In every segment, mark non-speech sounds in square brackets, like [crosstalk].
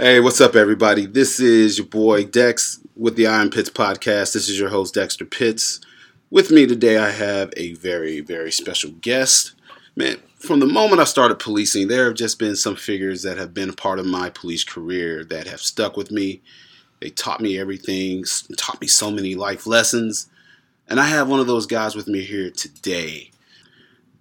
Hey, what's up, everybody? This is your boy Dex with the Iron Pits podcast. This is your host, Dexter Pitts. With me today, I have a very, very special guest. Man, from the moment I started policing, there have just been some figures that have been a part of my police career that have stuck with me. They taught me everything, taught me so many life lessons. And I have one of those guys with me here today.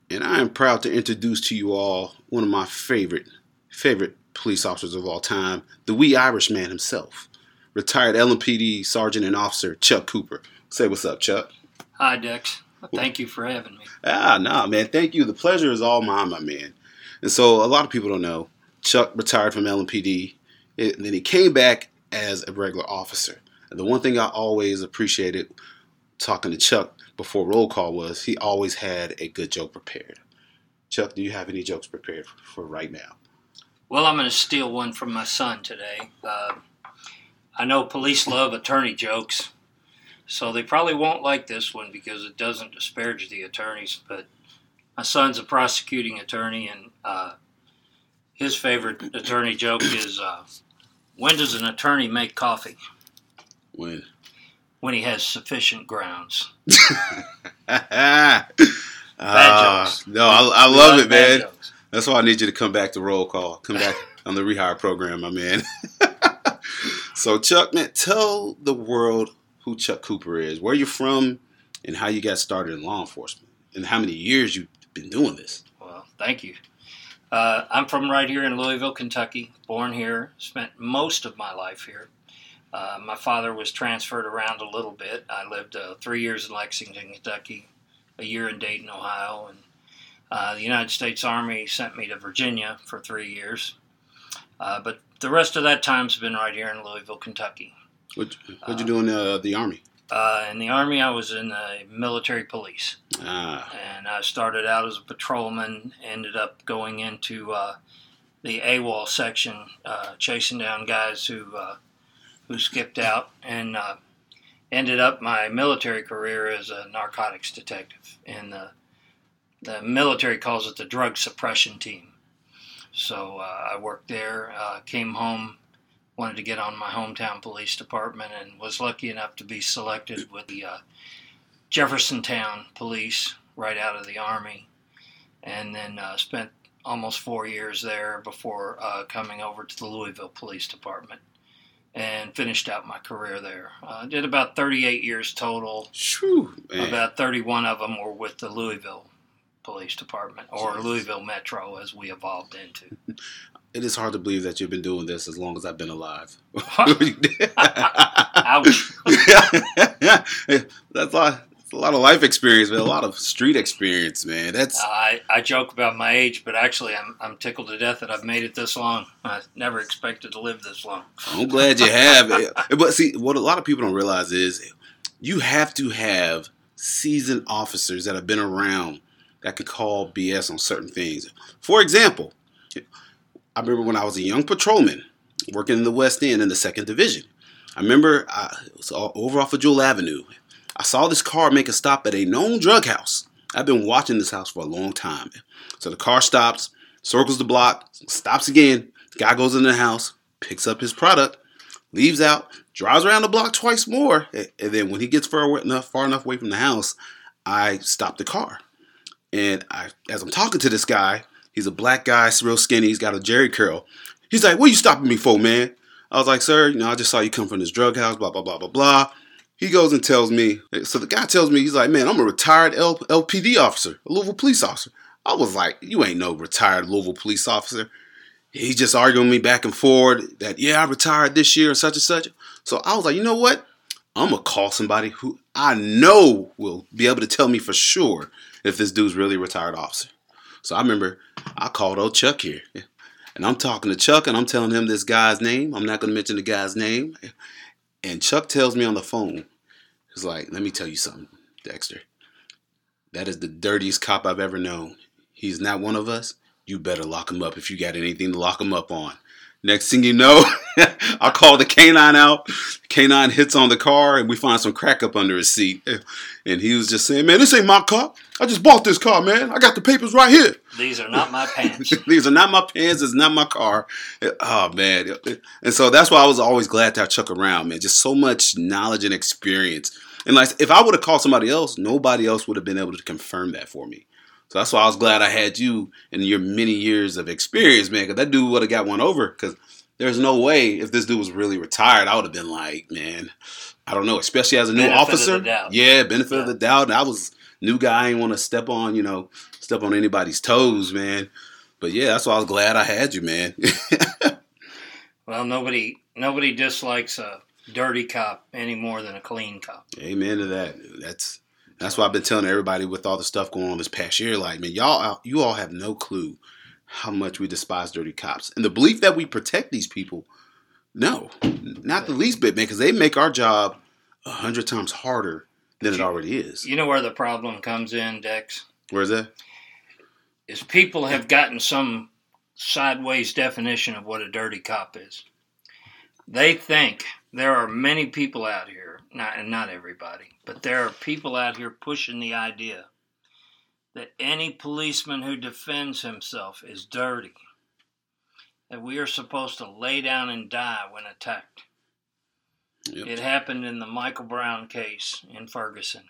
And I am proud to introduce to you all one of my favorite, favorite police officers of all time, the wee Irishman himself, retired LMPD Sergeant and Officer Chuck Cooper. Say what's up, Chuck. Hi, Dex. Thank you for having me. Ah, nah, man. Thank you. The pleasure is all mine, my man. And so, a lot of people don't know Chuck retired from LMPD, and then he came back as a regular officer. And the one thing I always appreciated talking to Chuck before roll call was he always had a good joke prepared. Chuck, do you have any jokes prepared for right now? Well, I'm going to steal one from my son today. Uh, I know police love attorney jokes, so they probably won't like this one because it doesn't disparage the attorneys. But my son's a prosecuting attorney, and uh, his favorite attorney joke is uh, when does an attorney make coffee? When? When he has sufficient grounds. [laughs] ah, jokes. no, I, I love it, bad man. jokes. That's why I need you to come back to roll call. Come back [laughs] on the rehire program, my man. [laughs] so, Chuck, man, tell the world who Chuck Cooper is, where you're from, and how you got started in law enforcement, and how many years you've been doing this. Well, thank you. Uh, I'm from right here in Louisville, Kentucky. Born here, spent most of my life here. Uh, my father was transferred around a little bit. I lived uh, three years in Lexington, Kentucky, a year in Dayton, Ohio, and uh, the United States Army sent me to Virginia for three years. Uh, but the rest of that time's been right here in Louisville, Kentucky. What what'd you do in uh, the army? Uh, in the Army, I was in the military police. Ah, and I started out as a patrolman. Ended up going into uh, the AWOL section, uh, chasing down guys who uh, who skipped out, and uh, ended up my military career as a narcotics detective. And the the military calls it the drug suppression team. So uh, I worked there. Uh, came home. Wanted to get on my hometown police department and was lucky enough to be selected with the uh, Jeffersontown Police right out of the Army, and then uh, spent almost four years there before uh, coming over to the Louisville Police Department and finished out my career there. Uh, did about 38 years total. man. About 31 of them were with the Louisville Police Department, or. Louisville Metro as we evolved into. [laughs] it is hard to believe that you've been doing this as long as I've been alive. [laughs] Ouch. [laughs] That's a lot. That's a lot of life experience, but A lot of street experience, man. That's I, I joke about my age, but actually, I'm, I'm tickled to death that I've made it this long. I never expected to live this long. I'm glad you have. it. But see, what a lot of people don't realize is you have to have seasoned officers that have been around that could call BS on certain things. For example, I remember when I was a young patrolman working in the West End in the Second Division. I remember I, was over off of Jewel Avenue. I saw this car make a stop at a known drug house. I've been watching this house for a long time. So the car stops, circles the block, stops again. Guy goes in the house, picks up his product, leaves out, drives around the block twice more, and then when he gets far enough far enough away from the house, I stop the car. And I, as I'm talking to this guy, he's a black guy, real skinny, he's got a Jheri curl. He's like, "What are you stopping me for, man?" I was like, "Sir, you know, I just saw you come from this drug house, blah blah blah blah blah." He goes and tells me. So the guy tells me, he's like, "Man, I'm a retired L- LPD officer, a Louisville police officer." I was like, "You ain't no retired Louisville police officer." He's just arguing me back and forward that yeah, I retired this year and such and such. So I was like, you know what? I'm gonna call somebody who I know will be able to tell me for sure if this dude's really a retired officer. So I remember I called old Chuck here. And I'm talking to Chuck and I'm telling him this guy's name. I'm not to mention the guy's name. And Chuck tells me on the phone, he's like, let me tell you something, Dexter. That is the dirtiest cop I've ever known. He's not one of us. You better lock him up if you got anything to lock him up on. Next thing you know, [laughs] I call the canine out. Canine hits on the car, and we find some crack up under his seat. And he was just saying, "Man, this ain't my car. I just bought this car, man. I got the papers right here. These are not my pants. [laughs] These are not my pants. It's not my car. Oh man! And so that's why I was always glad to have Chuck around, man. Just so much knowledge and experience. And like, if I would have called somebody else, nobody else would have been able to confirm that for me. So that's why I was glad I had you and your many years of experience, man. Because that dude would have got one over. Because there's no way if this dude was really retired, I would have been like, man, I don't know. Especially as a new Benefit of officer, the doubt. yeah, benefit of the doubt. And I was new guy. I didn't want to step on, you know, step on anybody's toes, man. But yeah, that's why I was glad I had you, man. [laughs] Well, nobody nobody dislikes a dirty cop any more than a clean cop. Amen to that. That's that's why I've been telling everybody with all the stuff going on this past year. Like, man, y'all, you all have no clue how much we despise dirty cops and the belief that we protect these people. No, not the least bit, man, because they make our job a hundred times harder than it already is. You know where the problem comes in, Dex? Where's that? Is people have gotten some sideways definition of what a dirty cop is. They think there are many people out here, not and not everybody, but there are people out here pushing the idea that any policeman who defends himself is dirty. That we are supposed to lay down and die when attacked. Yep. It happened in the Michael Brown case in Ferguson.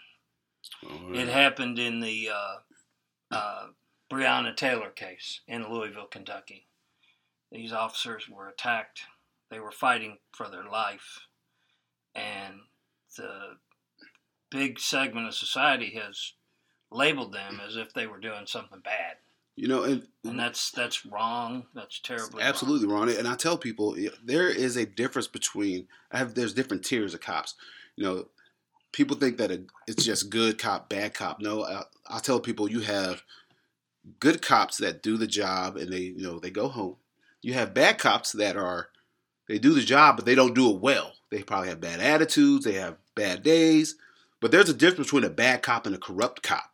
All It happened in the uh, uh, Breonna Taylor case in Louisville, Kentucky. These officers were attacked. They were fighting for their life. And the big segment of society has labeled them as if they were doing something bad. You know, and And that's that's wrong. That's terribly wrong. Absolutely, Ron. And I tell people there is a difference between. I have there's different tiers of cops. You know, people think that it's just good cop, bad cop. No, I, I tell people you have good cops that do the job and they you know they go home. You have bad cops that are they do the job but they don't do it well. They probably have bad attitudes. They have bad days. But there's a difference between a bad cop and a corrupt cop,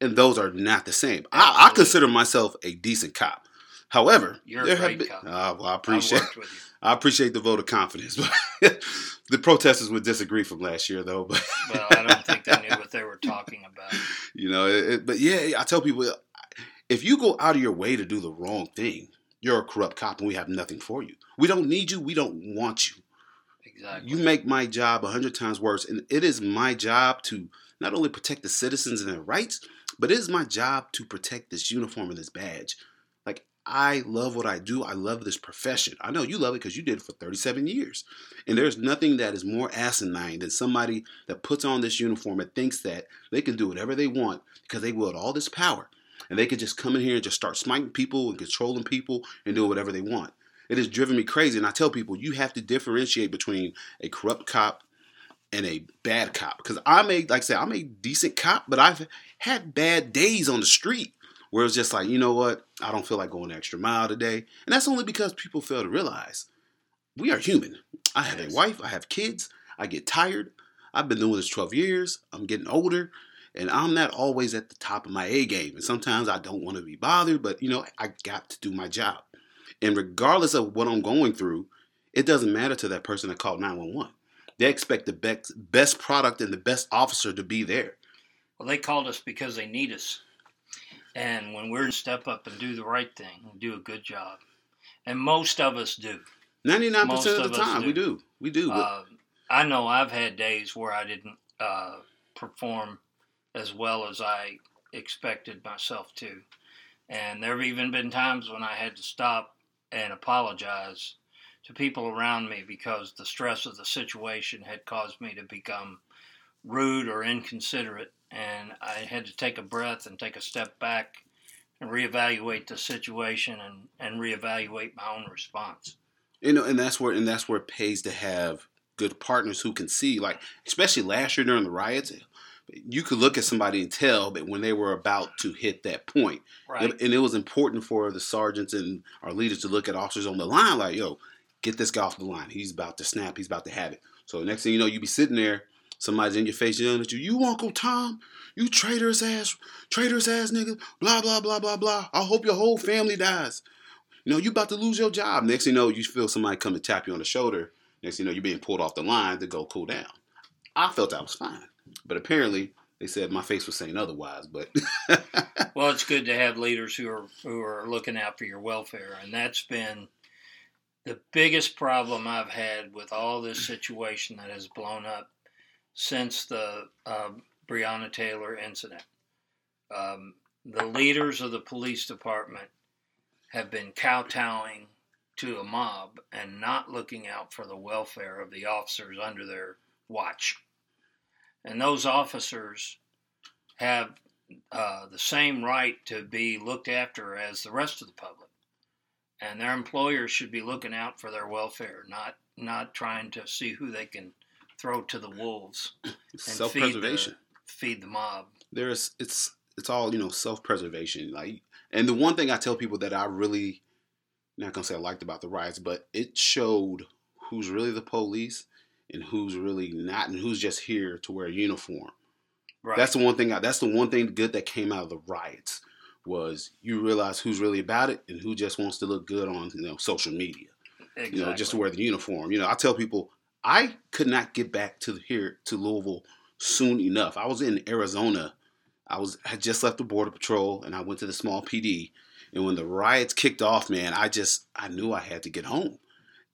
and those are not the same. I, I consider myself a decent cop. However, You're a there have great been- cop. Ah, well, I appreciate you. [laughs] I appreciate the vote of confidence. But [laughs] the protesters would disagree from last year, though. But [laughs] Well, I don't think they knew what they were talking about. you know, it, it- but yeah, I tell people if you go out of your way to do the wrong thing, you're a corrupt cop, and we have nothing for you. We don't need you. We don't want you. Exactly. You make my job a hundred times worse, and it is my job to not only protect the citizens and their rights, but it is my job to protect this uniform and this badge. Like I love what I do. I love this profession. I know you love it because you did it for 37 years, and there's nothing that is more asinine than somebody that puts on this uniform and thinks that they can do whatever they want because they wield all this power, and they can just come in here and just start smiting people and controlling people and do whatever they want. It has driven me crazy. And I tell people, you have to differentiate between a corrupt cop and a bad cop. Because I'm a, like I said, I'm a decent cop, but I've had bad days on the street where it's just like, you know what? I don't feel like going the extra mile today. And that's only because people fail to realize we are human. I have Yes. a wife, I have kids, I get tired. I've been doing this 12 years. I'm getting older. And I'm not always at the top of my A game. And sometimes I don't want to be bothered, but you know, I got to do my job. And regardless of what I'm going through, it doesn't matter to that person that called 911. They expect the best, best product and the best officer to be there. Well, they called us because they need us. And when we're to step up and do the right thing and do a good job, and most of us do. 99% Most of of the time, do. we do. We do. Uh, I know I've had days where I didn't uh, perform as well as I expected myself to. And there have even been times when I had to stop and apologize to people around me because the stress of the situation had caused me to become rude or inconsiderate. And I had to take a breath and take a step back and reevaluate the situation and, and reevaluate my own response. you know and that's where and that's where it pays to have good partners who can see like especially last year during the riots you could look at somebody and tell that when they were about to hit that point. Right. And, it was important for the sergeants and our leaders to look at officers on the line like, yo, get this guy off the line. He's about to snap. He's about to have it. So next thing you know, you be sitting there, somebody's in your face yelling at you, you Uncle Tom, you traitorous ass, traitorous ass nigga, blah, blah, blah, blah, blah. I hope your whole family dies. You know, you about to lose your job. Next thing you know, you feel somebody come and tap you on the shoulder. Next thing you know, you're being pulled off the line to go cool down. I felt I was fine. But apparently, they said my face was saying otherwise. But [laughs] Well, it's good to have leaders who are who are looking out for your welfare, and that's been the biggest problem I've had with all this situation that has blown up since the uh, Breonna Taylor incident. Um, the leaders of the police department have been kowtowing to a mob and not looking out for the welfare of the officers under their watch. And those officers have uh, the same right to be looked after as the rest of the public. And their employers should be looking out for their welfare, not not trying to see who they can throw to the wolves and self preservation. feed the, feed the mob. there's it's it's all you know self preservation like and the one thing I tell people that I really not gonna say I liked about the riots, but it showed who's really the police and who's really not, and who's just here to wear a uniform. Right. That's the one thing. I, that's the one thing good that came out of the riots was you realize who's really about it and who just wants to look good on you know social media. exactly. You know, just to wear the uniform. You know, I tell people I could not get back to here to Louisville soon enough. I was in Arizona. I was had just left the border patrol and I went to the small PD. And when the riots kicked off, man, I just I knew I had to get home.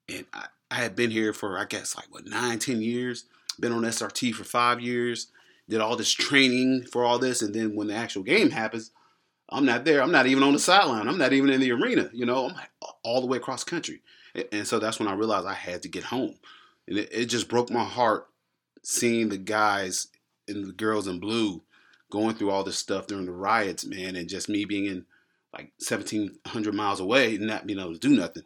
And I, I had been here for I guess like what nine, ten years. Been on SRT for five years. Did all this training for all this, and then when the actual game happens, I'm not there. I'm not even on the sideline. I'm not even in the arena. You know, I'm all the way across country. And- so that's when I realized I had to get home. And it, it just broke my heart seeing the guys and the girls in blue going through all this stuff during the riots, man, and just me being in like 1,700 miles away and not being able to do nothing.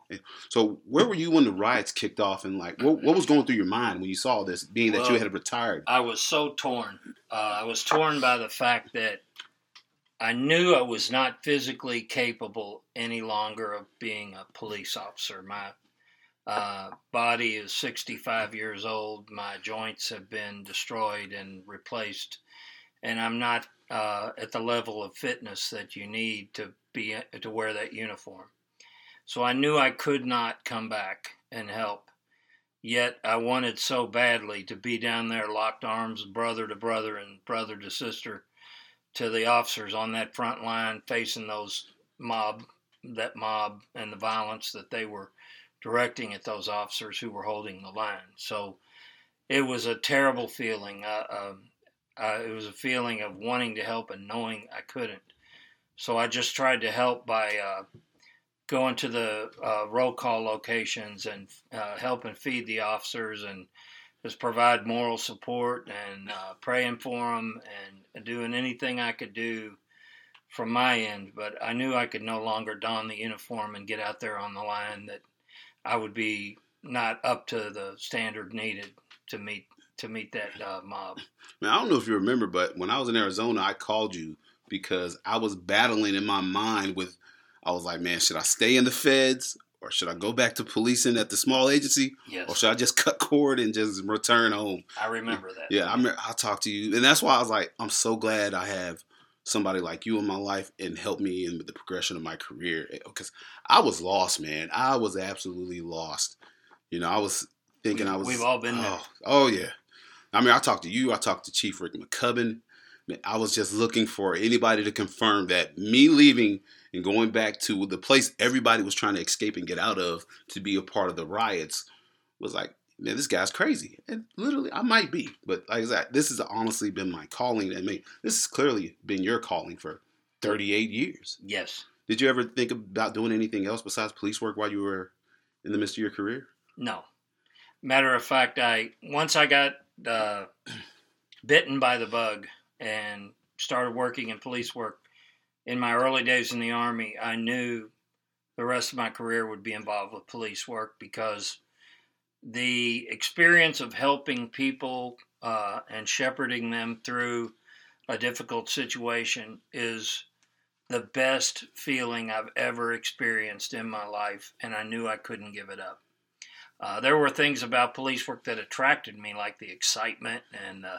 So where were you when the riots kicked off and like what, what was going through your mind when you saw this, being that you had retired? I was so torn. Uh, I was torn by the fact that I knew I was not physically capable any longer of being a police officer. My uh, body is 65 years old. My joints have been destroyed and replaced, and I'm not uh, at the level of fitness that you need to be to wear that uniform. So I knew I could not come back and help. Yet I wanted so badly to be down there, locked arms, brother to brother and brother to sister, to the officers on that front line facing those mob, that mob, and the violence that they were directing at those officers who were holding the line. So it was a terrible feeling. Uh, um uh, it was a feeling of wanting to help and knowing I couldn't. So I just tried to help by uh, going to the uh, roll call locations and uh, helping feed the officers and just provide moral support and uh, praying for them and doing anything I could do from my end. But I knew I could no longer don the uniform and get out there on the line that I would be not up to the standard needed to meet to meet that uh, mob. Man, I don't know if you remember, but when I was in Arizona, I called you because I was battling in my mind with, I was like, man, should I stay in the feds or should I go back to policing at the small agency or should I just [laughs] cut cord and just return home? I remember that. Yeah, I mean, I'll talk to you, and that's why I was like, I'm so glad I have somebody like you in my life and help me in the progression of my career eh, because I was lost, man. I was absolutely lost. You know, I was thinking We- I was. we've all been there. oh, oh yeah. I mean, I talked to you. I talked to Chief Rick McCubbin. I was just looking for anybody to confirm that me leaving and going back to the place everybody was trying to escape and get out of to be a part of the riots was like, man, this guy's crazy. And literally, I might be, but like I said, this has honestly been my calling. I mean, this has clearly been your calling for 38 years. Yes. Did you ever think about doing anything else besides police work while you were in the midst of your career? No. Matter of fact, I once I got uh, [clears throat] bitten by the bug and started working in police work in my early days in the army, I knew the rest of my career would be involved with police work because the experience of helping people uh, and shepherding them through a difficult situation is the best feeling I've ever experienced in my life, and I knew I couldn't give it up. Uh, there were things about police work that attracted me, like the excitement and the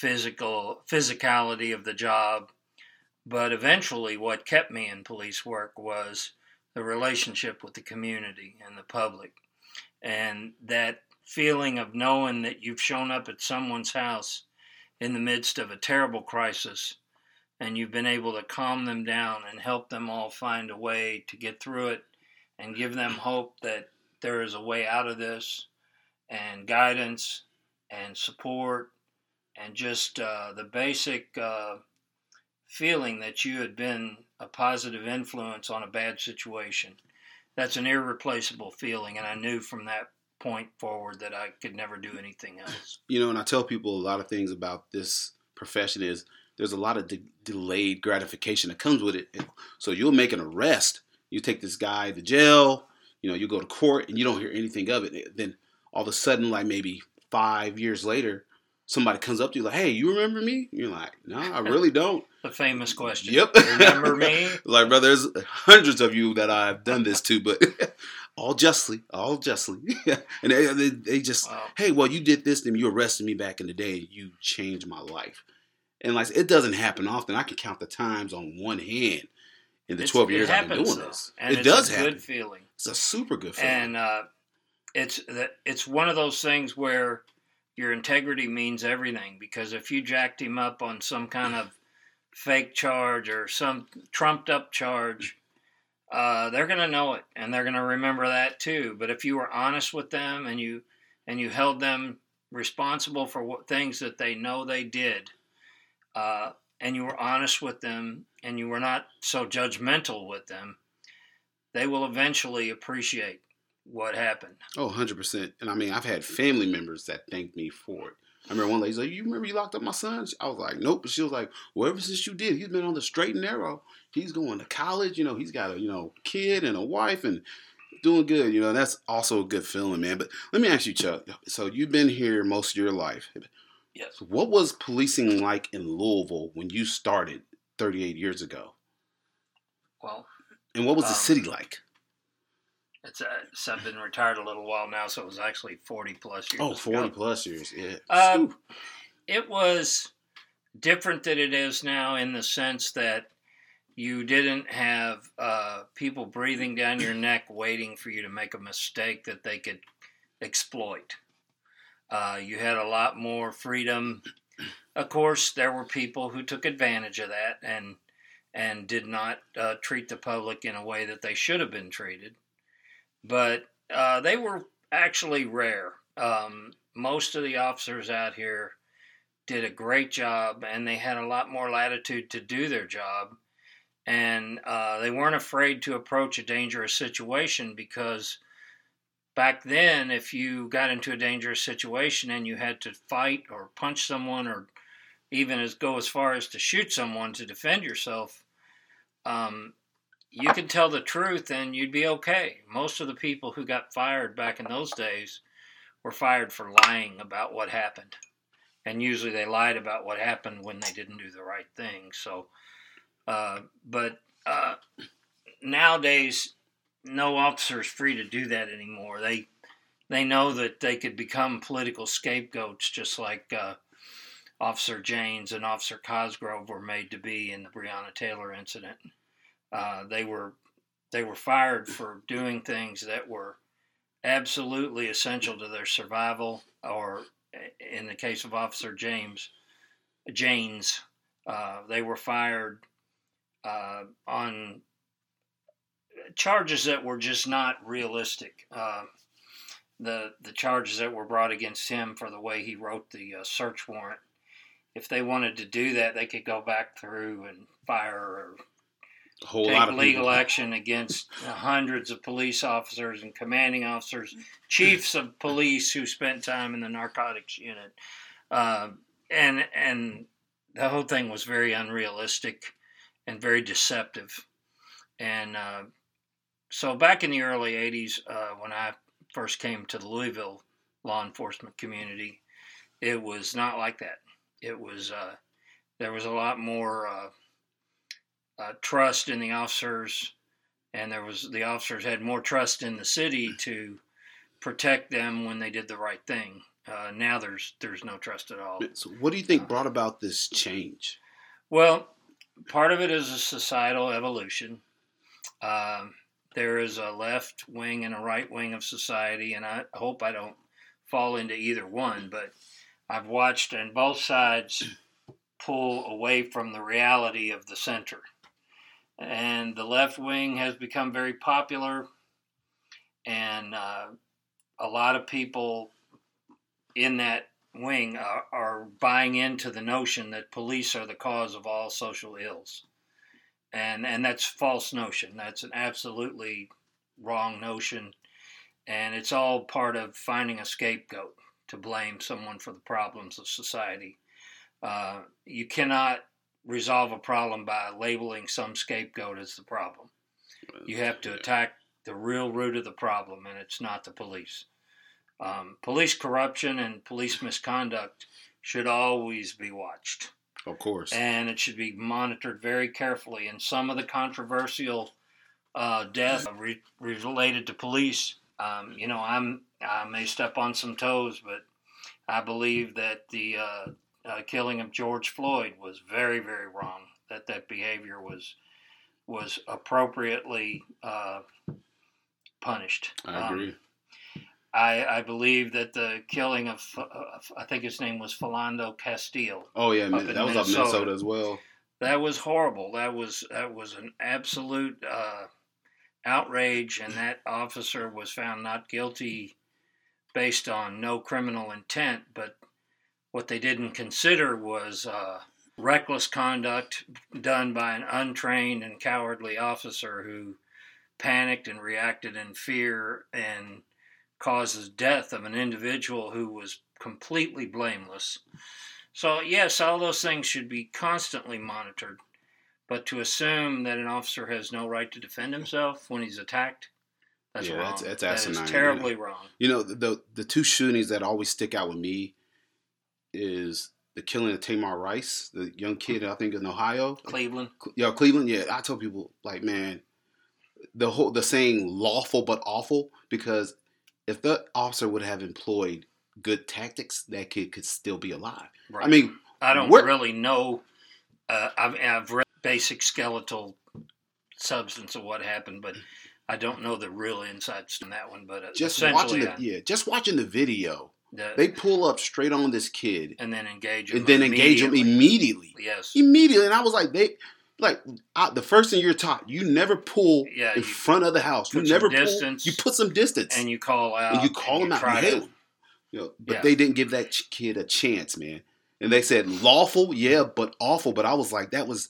physical physicality of the job. But eventually, what kept me in police work was the relationship with the community and the public, and that feeling of knowing that you've shown up at someone's house in the midst of a terrible crisis and you've been able to calm them down and help them all find a way to get through it and give them hope that there is a way out of this and guidance and support and just uh, the basic uh, feeling that you had been a positive influence on a bad situation. That's an irreplaceable feeling, and I knew from that point forward that I could never do anything else. You know, and I tell people a lot of things about this profession is there's a lot of de- delayed gratification that comes with it. So you'll make an arrest, you take this guy to jail, you know, you go to court and you don't hear anything of it. Then all of a sudden, like maybe five years later, somebody comes up to you like, "Hey, you remember me?" You're like, "No, I really [laughs] don't." The famous question. Yep. Remember me? [laughs] like, brother, there's hundreds of you that I've done this to, but [laughs] all justly, all justly. and they, they, they just, Wow. hey, well, you did this to me. You arrested me back in the day. You changed my life. And like, it doesn't happen often. I can count the times on one hand in the It's- 12 it years I've been doing though, this. And it it's does a happen. good feeling. It's a super good feeling. and uh, it's it's one of those things where your integrity means everything because if you jacked him up on some kind of fake charge or some trumped up charge uh, they're going to know it and they're going to remember that too. But if you were honest with them and you and you held them responsible for what things that they know they did uh, and you were honest with them and you were not so judgmental with them they will eventually appreciate what happened. Oh, 100%. And I mean, I've had family members that thanked me for it. I remember one lady's like, You remember you locked up my son? I was like, Nope. But she was like, Well, ever since you did, he's been on the straight and narrow. He's going to college. You know, he's got a, you know, kid and a wife and doing good. You know, that's also a good feeling, man. But let me ask you, Chuck. So you've been here most of your life. Yes. What was policing like in Louisville when you started 38 years ago? Well, And what was the Um, city like? It's, uh, it's I've been retired a little while now, so it was actually 40 plus years. Oh, 40 ago. plus years. Yeah. Um, it was different than it is now in the sense that you didn't have uh, people breathing down your [clears throat] neck waiting for you to make a mistake that they could exploit. Uh, you had a lot more freedom. Of course, there were people who took advantage of that and and did not uh, treat the public in a way that they should have been treated. But uh, they were actually rare. Um, most of the officers out here did a great job, and they had a lot more latitude to do their job. And uh, they weren't afraid to approach a dangerous situation because back then, if you got into a dangerous situation and you had to fight or punch someone or even as go as far as to shoot someone to defend yourself, um, you could tell the truth and you'd be okay. Most of the people who got fired back in those days were fired for lying about what happened. And usually they lied about what happened when they didn't do the right thing. So, uh, but uh, nowadays, no officer is free to do that anymore. They they know that they could become political scapegoats, just like uh, Officer Jaynes and Officer Cosgrove were made to be in the Breonna Taylor incident. Uh, they were they were fired for doing things that were absolutely essential to their survival, or in the case of Officer James Jaynes, uh, they were fired uh, on charges that were just not realistic. Uh, the the charges that were brought against him for the way he wrote the uh, search warrant. If they wanted to do that, they could go back through and fire or A whole take lot of legal people. action against [laughs] hundreds of police officers and commanding officers, chiefs of police who spent time in the narcotics unit, uh, and and the whole thing was very unrealistic and very deceptive. And uh, so back in the early '80s, uh, when I first came to the Louisville law enforcement community. It was not like that. It was uh, there was a lot more uh, uh, trust in the officers, and there was the officers had more trust in the city to protect them when they did the right thing. Uh, now there's there's no trust at all. So, what do you think brought about this change? Well, part of it is a societal evolution. Um, there is a left wing and a right wing of society, and I hope I don't fall into either one, but I've watched and both sides pull away from the reality of the center. And the left wing has become very popular, and uh, a lot of people in that wing are, are buying into the notion that police are the cause of all social ills. And, and that's false notion. That's an absolutely wrong notion. And it's all part of finding a scapegoat to blame someone for the problems of society. Uh, you cannot resolve a problem by labeling some scapegoat as the problem. You have to attack the real root of the problem, and it's not the police. Um, police corruption and police misconduct should always be watched, Of course. and it should be monitored very carefully. And some of the controversial uh, deaths re- related to police, um, you know, I'm I may step on some toes, but I believe that the uh, uh, killing of George Floyd was very, very wrong. That that behavior was was appropriately uh, punished. I Um, agree. I, I believe that the killing of, uh, I think his name was Philando Castile. oh yeah, man, that was up Minnesota. Minnesota as well. That was horrible. That was that was an absolute uh, outrage, and that officer was found not guilty based on no criminal intent. But what they didn't consider was uh, reckless conduct done by an untrained and cowardly officer who panicked and reacted in fear and causes death of an individual who was completely blameless. So, yes, all those things should be constantly monitored. But to assume that an officer has no right to defend himself when he's attacked, that's Yeah, wrong. that's- that's That is asinine, yeah. terribly wrong. You know, the, the the two shootings that always stick out with me is the killing of Tamir Rice, the young kid I think in Ohio. Cleveland. Yeah, Cleveland. Yeah, I tell people like, man, the whole the saying "lawful but awful" because if the officer would have employed good tactics, that kid could still be alive. Right. I mean, I don't really know. Uh, I've, I've read basic skeletal substance of what happened, but I don't know the real insights in that one. But just watching the uh, yeah, just watching the video, the- they pull up straight on this kid and then engage him. and then engage him immediately. Yes. Immediately, and I was like, they like I, the first thing you're taught, you never pull Yeah, in front of the house. You never pull. distance. You put some distance, And you call out. and you call him out. You to- hail him. You know, but Yeah. they didn't give that ch- kid a chance, man. And they said lawful, yeah, but awful. But I was like, that was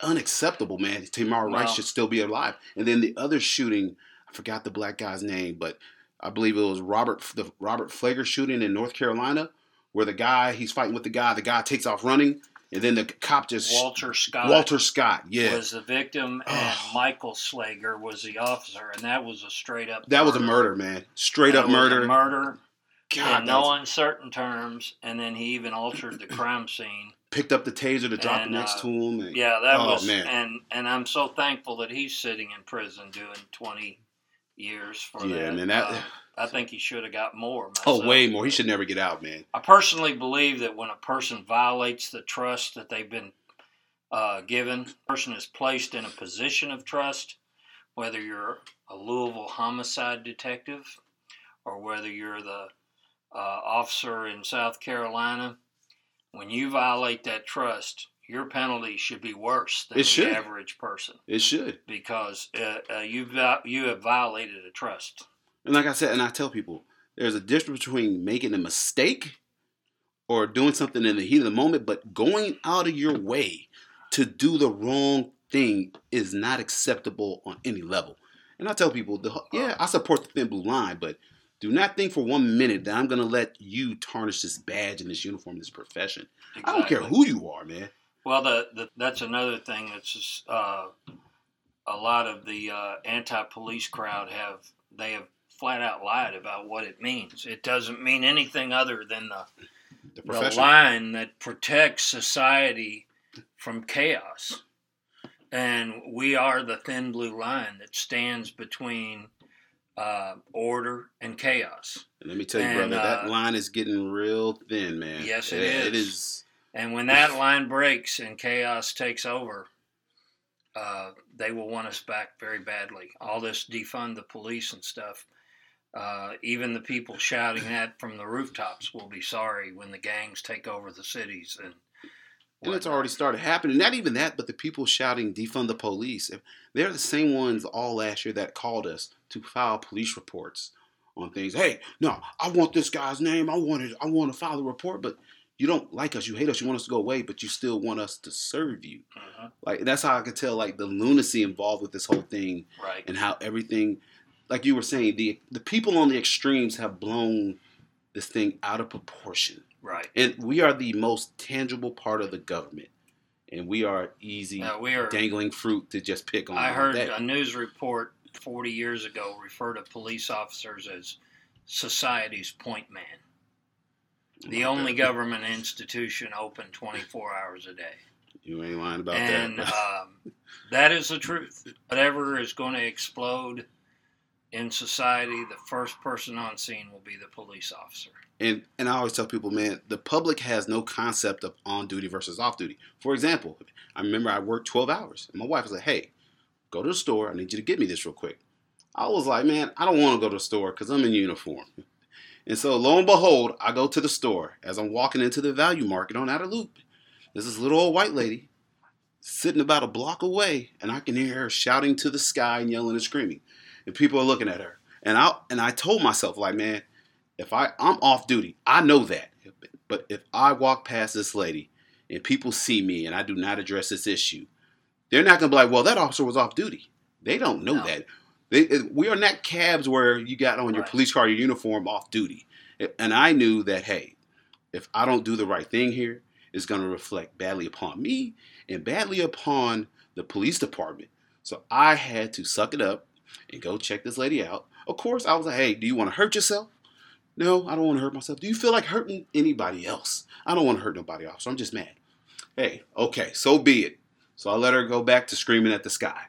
unacceptable, man. Tamir Rice Well- should still be alive. And then the other shooting, I forgot the black guy's name, but I believe it was Robert the Robert Flager shooting in North Carolina, where the guy he's fighting with the guy, the guy takes off running, and then the cop just Walter Scott. Walter Scott, yeah, was the victim, [sighs] and. Michael Slager was the officer, and that was a straight up. that was a murder, man, straight That up murder. murder God, in no uncertain terms, and then he even altered the crime scene. picked up the taser to drop And, next uh, to him. and- Yeah, that Oh, was, man. and and I'm so thankful that he's sitting in prison doing 20 years for yeah, that. man, that. Uh, I think he should have got more. oh, way more. He should never get out, man. I personally believe that when a person violates the trust that they've been uh, given, a person is placed in a position of trust, whether you're a Louisville homicide detective or whether you're the uh, officer in South Carolina. When you violate that trust, your penalty should be worse than It the should. average person It should. because uh, uh, you you have violated a trust. And like I said, and I tell people, there's a difference between making a mistake or doing something in the heat of the moment, but going out of your way to do the wrong thing is not acceptable on any level. And I tell people, the, yeah, I support the thin blue line, but do not think for one minute that I'm going to let you tarnish this badge and this uniform, this profession. I don't care who you are, man. Well, the, the that's another thing that's uh, a lot of the uh, anti-police crowd have they have flat out lied about what it means. It doesn't mean anything other than the The the line that protects society from chaos. And we are the thin blue line that stands between uh, order and chaos. And let me tell you, And, brother, that uh, line is getting real thin, man. Yes, it It is. is. And when that line breaks and chaos takes over, uh, they will want us back very badly. All this defund the police and stuff. Uh, even the people shouting [laughs] that from the rooftops will be sorry when the gangs take over the cities and. And it's already started happening. Not even that, but the people shouting defund the police. They're the same ones all last year that called us to file police reports on things. Hey, no, I want this guy's name. I want it. I want to file a report, but you don't like us. You hate us. You want us to go away, but you still want us to serve you. Mhm. Like that's how I could tell like the lunacy involved with this whole thing Right. and how everything, like you were saying, the the people on the extremes have blown this thing out of proportion. Right. And we are the most tangible part of the government. And we are easy Now, we are. dangling fruit to just pick on. I heard that. a news report 40 years ago refer to police officers as society's point man. The only government institution open 24 hours a day. You ain't lying about and that. [laughs] um, that is the truth. Whatever is going to explode in society, the first person on scene will be the police officer. And and I always tell people, man, the public has no concept of on duty versus off duty. For example, I remember I worked 12 hours, and my wife was like, "Hey, go to the store. I need you to get me this real quick." I was like, "Man, I don't want to go to the store because I'm in uniform." And so, lo and behold, I go to the store as I'm walking into the value market on Outer Loop. There's this little old white lady sitting about a block away, and I can hear her shouting to the sky and yelling and screaming, and people are looking at her. And I and I told myself, like, man, if I I'm off duty, I know that. But if I walk past this lady and people see me and I do not address this issue, they're not gonna be like, well, that officer was off duty. They don't know No. that. They, we are not cabs where you got on your police car, your uniform, off duty. And I knew that, hey, if I don't do the right thing here, it's going to reflect badly upon me and badly upon the police department. So I had to suck it up and go check this lady out. Of course, I was like, hey, do you want to hurt yourself? No, I don't want to hurt myself. Do you feel like hurting anybody else? I don't want to hurt nobody else. I'm just mad. Hey, okay, so be it. So I let her go back to screaming at the sky,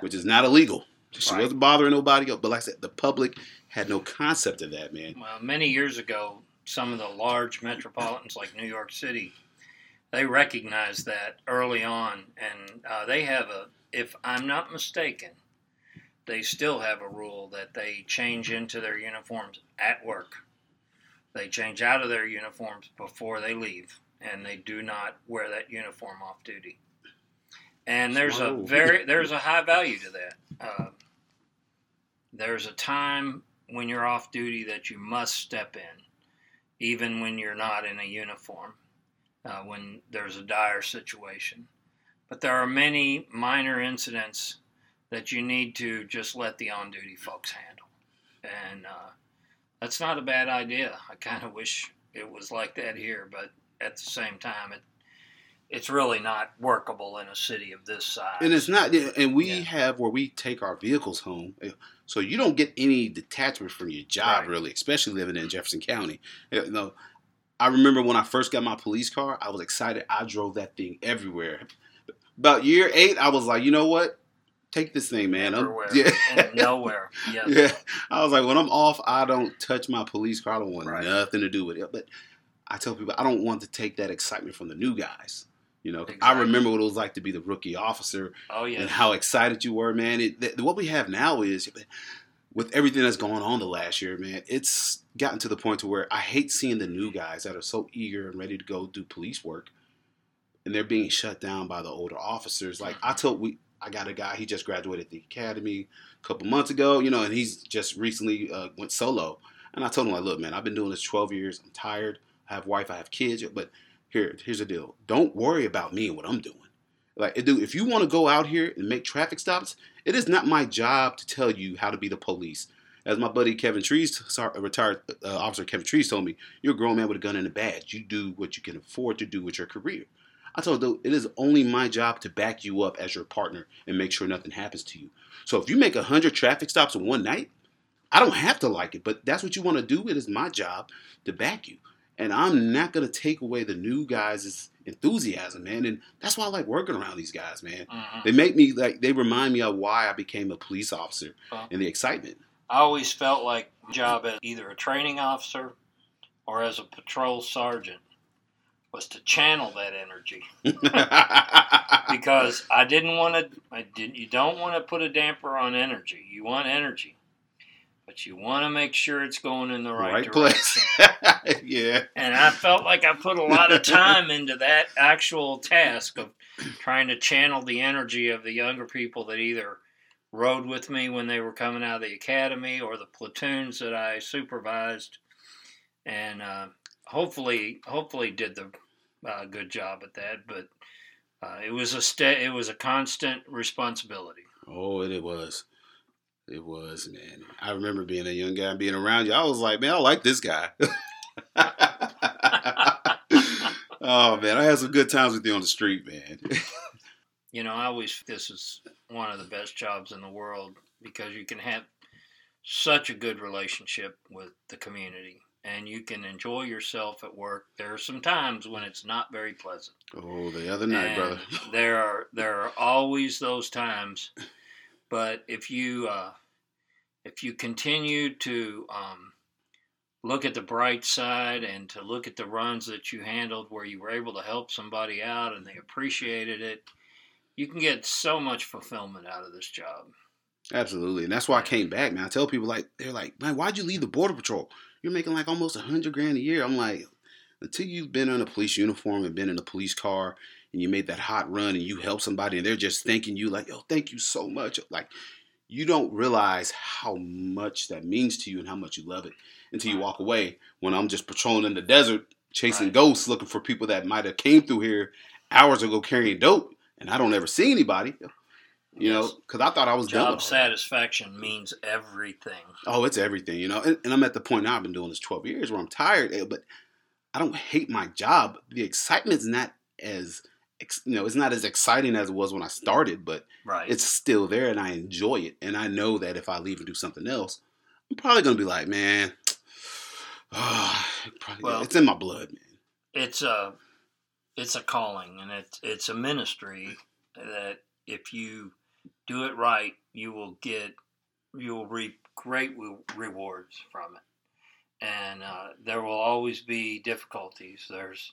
which is not illegal. She Right. wasn't bothering nobody else. But like I said, the public had no concept of that, man. Well, many years ago, some of the large metropolitans like New York City, they recognized that early on, and uh, they have a, if I'm not mistaken, they still have a rule that they change into their uniforms at work. They change out of their uniforms before they leave, and they do not wear that uniform off duty. And there's a very there's a high value to that. Uh, there's a time when you're off duty that you must step in, even when you're not in a uniform, uh, when there's a dire situation. But there are many minor incidents that you need to just let the on duty folks handle. And uh, that's not a bad idea. I kind of wish it was like that here, but at the same time, it it's really not workable in a city of this size. And it's not, and we Yeah. have where we take our vehicles home, so you don't get any detachment from your job, Right. really, especially living in Jefferson County. You know, I remember when I first got my police car, I was excited. I drove that thing everywhere. About year eight, I was like, you know what? Take this thing, man. I'm- everywhere [laughs] yeah. nowhere. Yes. yeah. I was like, when I'm off, I don't touch my police car. I don't want Right. nothing to do with it. But I tell people, I don't want to take that excitement from the new guys. You know, I remember what it was like to be the rookie officer Oh yeah. and how excited you were, man. It, th- what we have now is with everything that's going on the last year, man. It's gotten to the point to where I hate seeing the new guys that are so eager and ready to go do police work, and they're being shut down by the older officers. Like I told we, I got a guy. He just graduated the academy a couple months ago, you know, and he's just recently uh, went solo. And I told him like, look, man, I've been doing this 12 years. I'm tired. I have wife. I have kids. But here, here's the deal. Don't worry about me and what I'm doing. Like, dude, if you want to go out here and make traffic stops, it is not my job to tell you how to be the police. As my buddy Kevin Trees, retired uh, officer Kevin Trees told me, you're a grown man with a gun and a badge. You do what you can afford to do with your career. I told him, it is only my job to back you up as your partner and make sure nothing happens to you. So if you make 100 traffic stops in one night, I don't have to like it, but that's what you want to do. It is my job to back you, and I'm not gonna take away the new guys' enthusiasm, man. And that's why I like working around these guys, man. Mhm. They make me like they remind me of why I became a police officer Well. and the excitement. I always felt like job as either a training officer or as a patrol sergeant was to channel that energy [laughs] because I didn't want to. I didn't. You don't want to put a damper on energy. You want energy, but you want to make sure it's going in the right, right place. [laughs] yeah. And I felt like I put a lot of time into that actual task of trying to channel the energy of the younger people that either rode with me when they were coming out of the academy or the platoons that I supervised, and uh, hopefully, hopefully did the uh, good job at that. But uh, it was a sta- it was a constant responsibility. Oh, it, it was. It was, man. I remember being a young guy and being around you. I was like, man, I like this guy. [laughs] oh man, I had some good times with you on the street, man. You know, I always this is one of the best jobs in the world because you can have such a good relationship with the community and you can enjoy yourself at work. There are some times when it's not very pleasant. Oh, the other night, And brother. there are there are always those times, but if you uh, if you continue to um, look at the bright side and to look at the runs that you handled where you were able to help somebody out and they appreciated it, you can get so much fulfillment out of this job. Absolutely, and that's why I came back, man. I tell people like they're like, man, why'd you leave the border patrol? You're making like almost a hundred grand a year. I'm like, until you've been in a police uniform and been in a police car and you made that hot run and you help somebody and they're just thanking you like, oh, thank you so much. Like, you don't realize how much that means to you and how much you love it until you walk away. When I'm just patrolling in the desert, chasing Right. ghosts, looking for people that might have came through here hours ago carrying dope, and I don't ever see anybody. You know, because I thought I was. Job with all that. satisfaction means everything. Oh, it's everything, you know. And, and I'm at the point now. I've been doing this 12 years where I'm tired, eh, but I don't hate my job. The excitement's not as, you know, it's not as exciting as it was when I started, but Right. it's still there, and I enjoy it. And I know that if I leave and do something else, I'm probably gonna be like, man, [sighs] probably, Well- it's in my blood, man. it's a it's a calling and it's it's a ministry that if you do it right you will get you will reap great rewards from it and uh, there will always be difficulties there's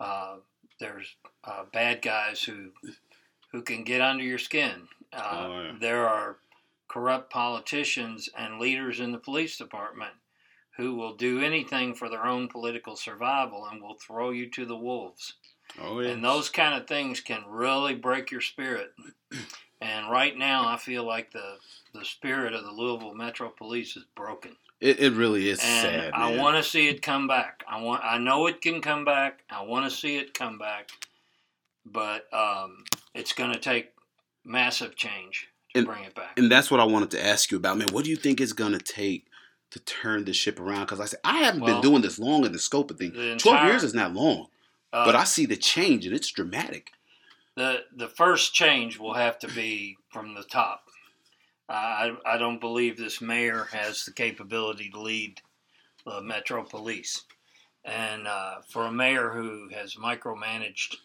uh, there's uh, bad guys who who can get under your skin uh, Oh, yeah. there are corrupt politicians and leaders in the police department who will do anything for their own political survival and will throw you to the wolves. Oh yeah. And those kind of things can really break your spirit. And right now, I feel like the the spirit of the Louisville Metro Police is broken. It, it really is and sad. I man. want to see it come back. I want. I know it can come back. I want to see it come back, but um, it's going to take massive change to And- bring it back. and that's what I wanted to ask you about, man. What do you think it's gonna take to turn this ship around? Because I said I haven't Well, been doing this long in the scope of things. the Twelve years is not long, Uh, but I see the change and it's dramatic. the the first change will have to be from the top. I I don't believe this mayor has the capability to lead the Metro Police, and uh, for a mayor who has micromanaged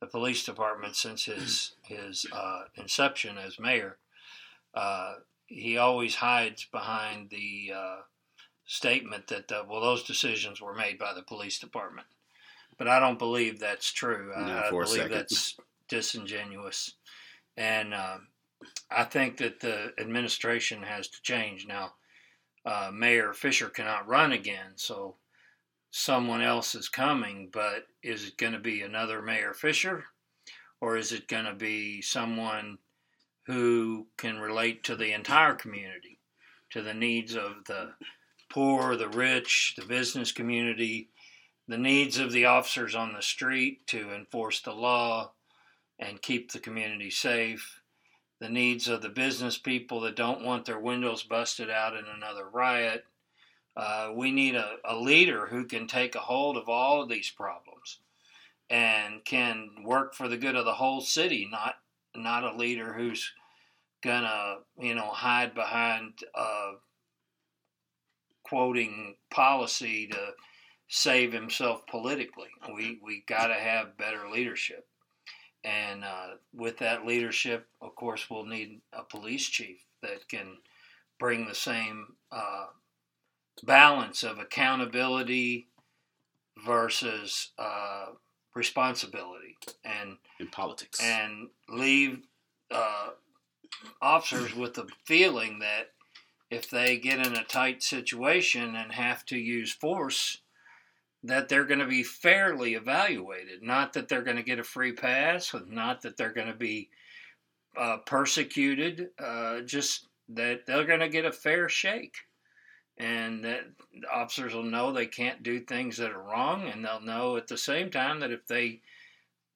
the police department since his his uh, inception as mayor, uh, he always hides behind the uh, statement that uh, well those decisions were made by the police department. But I don't believe that's true. I, I believe that's disingenuous, and uh, I think that the administration has to change now. Uh, Mayor Fischer cannot run again, so someone else is coming. But is it going to be another Mayor Fischer, or is it going to be someone who can relate to the entire community, to the needs of the poor, the rich, the business community, the needs of the officers on the street to enforce the law and keep the community safe, the needs of the business people that don't want their windows busted out in another riot. Uh, we need a, a leader who can take a hold of all of these problems and can work for the good of the whole city, not not a leader who's gonna you know hide behind uh, quoting policy to save himself politically. We we got to have better leadership, and uh, with that leadership, of course, we'll need a police chief that can bring the same uh, balance of accountability versus uh, responsibility, and in politics. and leave uh, officers with the feeling that if they get in a tight situation and have to use force, that they're going to be fairly evaluated. Not that they're going to get a free pass, not that they're going to be uh, persecuted, uh, just that they're going to get a fair shake. And that officers will know they can't do things that are wrong, and they'll know at the same time that if they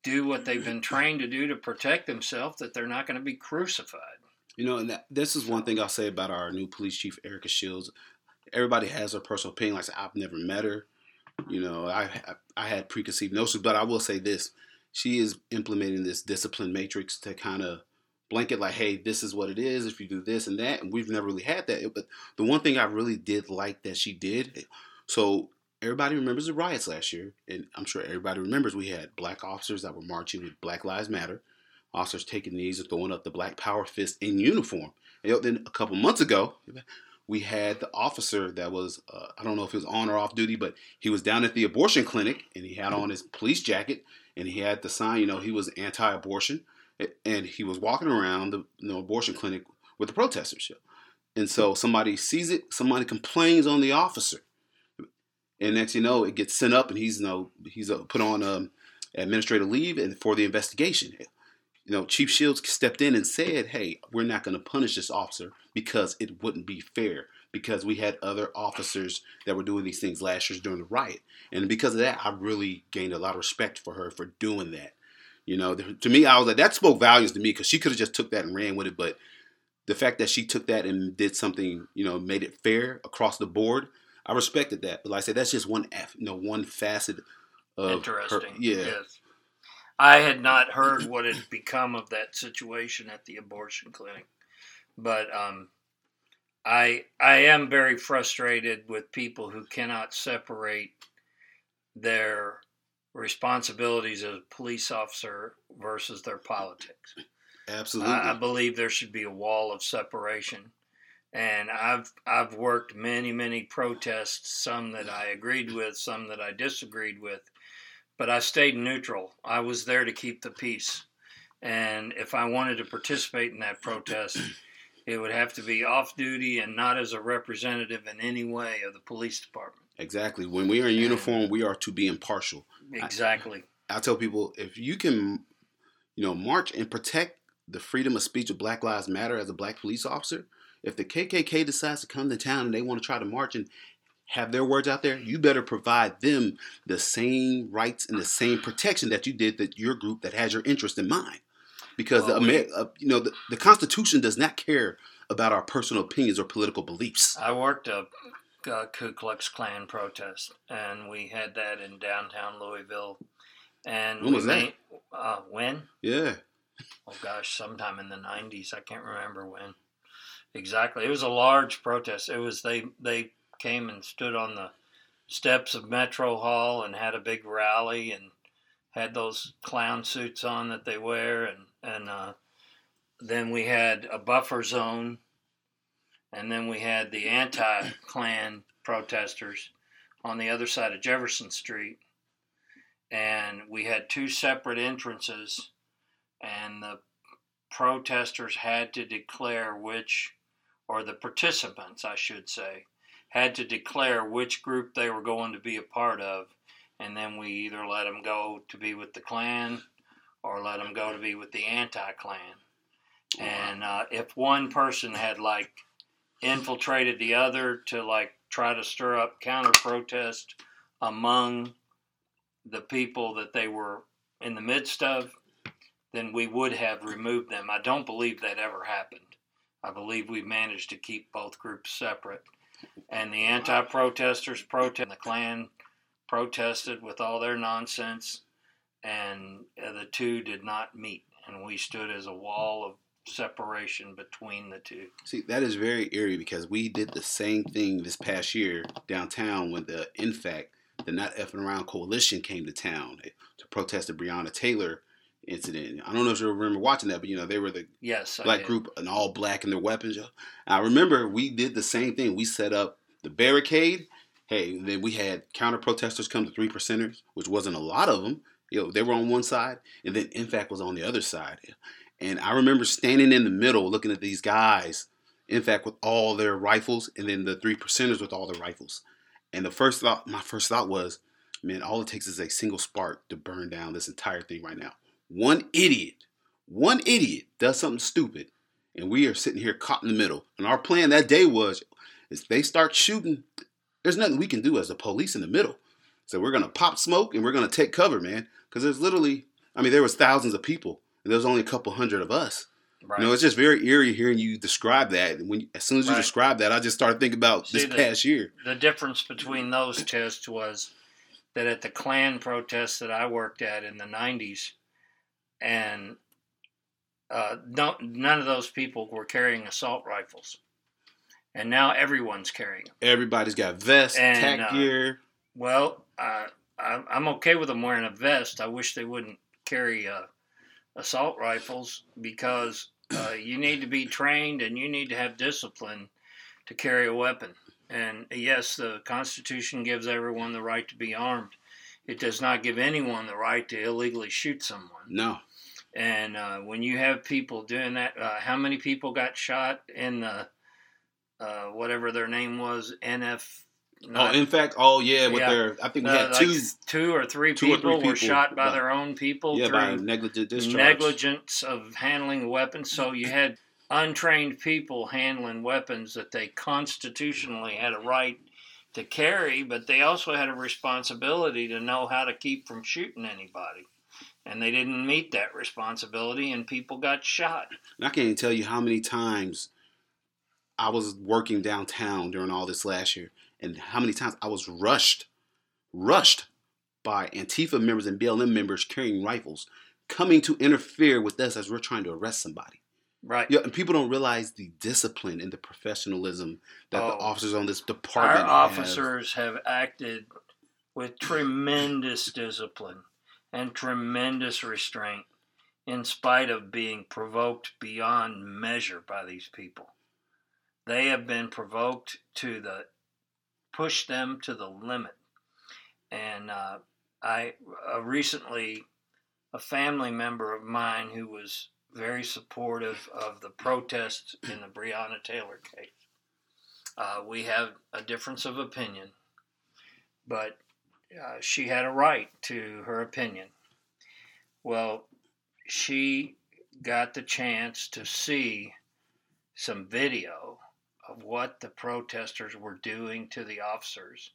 do what they've been trained to do to protect themselves, that they're not going to be crucified. You know, and that, this is one thing I'll say about our new police chief, Erica Shields. Everybody has their personal opinion. Like I've never met her. You know, I I had preconceived notions, but I will say this: she is implementing this discipline matrix to kind of blanket, like, hey, this is what it is. If you do this and that, and we've never really had that. But the one thing I really did like that she did, so everybody remembers the riots last year, and I'm sure everybody remembers we had black officers that were marching with Black Lives Matter officers taking knees and throwing up the black power fist in uniform. And then a couple months ago, we had the officer that was, uh, I don't know if he was on or off duty, but he was down at the abortion clinic and he had on his police jacket and he had the sign, you know, he was anti abortion. And he was walking around the you know, abortion clinic with the protesters. And so somebody sees it, somebody complains on the officer. And next you know, it gets sent up and he's, you know, he's uh, put on um, administrative leave and for the investigation you know, Chief Shields stepped in and said, "Hey, we're not going to punish this officer because it wouldn't be fair." Because we had other officers that were doing these things last year during the riot, and because of that, I really gained a lot of respect for her for doing that. You know, to me, I was like, that spoke values to me because she could have just took that and ran with it, but the fact that she took that and did something, you know, made it fair across the board, I respected that. But like I said, that's just one, you know, one facet of Interesting. Her, yeah. Yes. I had not heard what had become of that situation at the abortion clinic, but um, I I am very frustrated with people who cannot separate their responsibilities as a police officer versus their politics. Absolutely. I, I believe there should be a wall of separation. And I've I've worked many many protests, some that I agreed with, some that I disagreed with, but I stayed neutral. I was there to keep the peace. And if I wanted to participate in that protest, [clears throat] it would have to be off duty and not as a representative in any way of the police department. Exactly. When we are in uniform, we are to be impartial. Exactly. I tell people if you can, you know, march and protect the freedom of speech of Black Lives Matter as a black police officer, if the KKK decides to come to town and they want to try to march and have their words out there, you better provide them the same rights and the same protection that you did that your group that has your interest in mind. Because Well, the, we- uh, you know the, the Constitution does not care about our personal opinions or political beliefs. I worked a, a Ku Klux Klan protest, and we had that in downtown Louisville. And When was that? Uh, when? Yeah, oh gosh, sometime in the '90s. I can't remember when exactly. It was a large protest. It was they they came and stood on the steps of Metro Hall and had a big rally and had those clown suits on that they wear. And and uh, then we had a buffer zone. And then we had the anti-Klan protesters on the other side of Jefferson Street. And we had two separate entrances. And the protesters had to declare which, or the participants, I should say, had to declare which group they were going to be a part of, and then we either let them go to be with the Klan or let them go to be with the anti-Klan. And uh, if one person had like infiltrated the other to like try to stir up counter protest among the people that they were in the midst of, then we would have removed them. I don't believe that ever happened. I believe we managed to keep both groups separate. And the anti protesters protest, the Klan protested with all their nonsense, and uh, the two did not meet. And we stood as a wall of separation between the two. See, that is very eerie because we did the same thing this past year downtown when the, in fact, the Not Effing Around Coalition came to town to protest the Breonna Taylor incident. I don't know if you remember watching that, but you know, they were the Yes, black group and all black in their weapons. I remember we did the same thing. We set up the barricade. Hey, then we had counter protesters come to three percenters, which wasn't a lot of them. You know, they were on one side, and then NFAC was on the other side. And I remember standing in the middle, looking at these guys, NFAC with all their rifles, and then the three percenters with all their rifles. And the first thought, my first thought was, man, all it takes is a single spark to burn down this entire thing right now. One idiot, one idiot does something stupid, and we are sitting here caught in the middle. And our plan that day was, is they start shooting, there's nothing we can do as the police in the middle. So we're gonna pop smoke and we're gonna take cover, man. Because there's literally, I mean, there was thousands of people, and there was only a couple hundred of us. Right. You know, it's just very eerie hearing you describe that. When as soon as you Right. describe that, I just started thinking about See, this the- past year. the difference between those tests was that at the Klan protests that I worked at in the 90s, and uh, no, none of those people were carrying assault rifles. And now everyone's carrying them. Everybody's got vests, And, tack uh, gear. Well, uh, I, I'm okay with them wearing a vest. I wish they wouldn't carry uh, assault rifles because uh, you need to be trained and you need to have discipline to carry a weapon. And yes, the Constitution gives everyone the right to be armed. It does not give anyone the right to illegally shoot someone. No, And uh, when you have people doing that, uh, how many people got shot in the uh, whatever their name was, NF? oh, in fact, oh yeah, with Yeah. their, I think we Uh, had like two, two or three two or people three were people, shot by their own people yeah, by negligent discharge. negligence of handling weapons. So you had untrained people handling weapons that they constitutionally had a right to carry, but they also had a responsibility to know how to keep from shooting anybody. And they didn't meet that responsibility, and people got shot. And I can't even tell you how many times I was working downtown during all this last year, and how many times I was rushed, rushed by Antifa members and BLM members carrying rifles, coming to interfere with us as we're trying to arrest somebody. Right. Yeah, and people don't realize the discipline and the professionalism that the Oh. officers on this Our department have. officers have acted with tremendous discipline and tremendous restraint in spite of being provoked beyond measure by these people. They have been provoked to the push them to the limit. And uh, I uh, recently, a family member of mine who was very supportive of the protests in the Breonna Taylor case. Uh, we have a difference of opinion, but uh, she had a right to her opinion. Well, she got the chance to see some video of what the protesters were doing to the officers.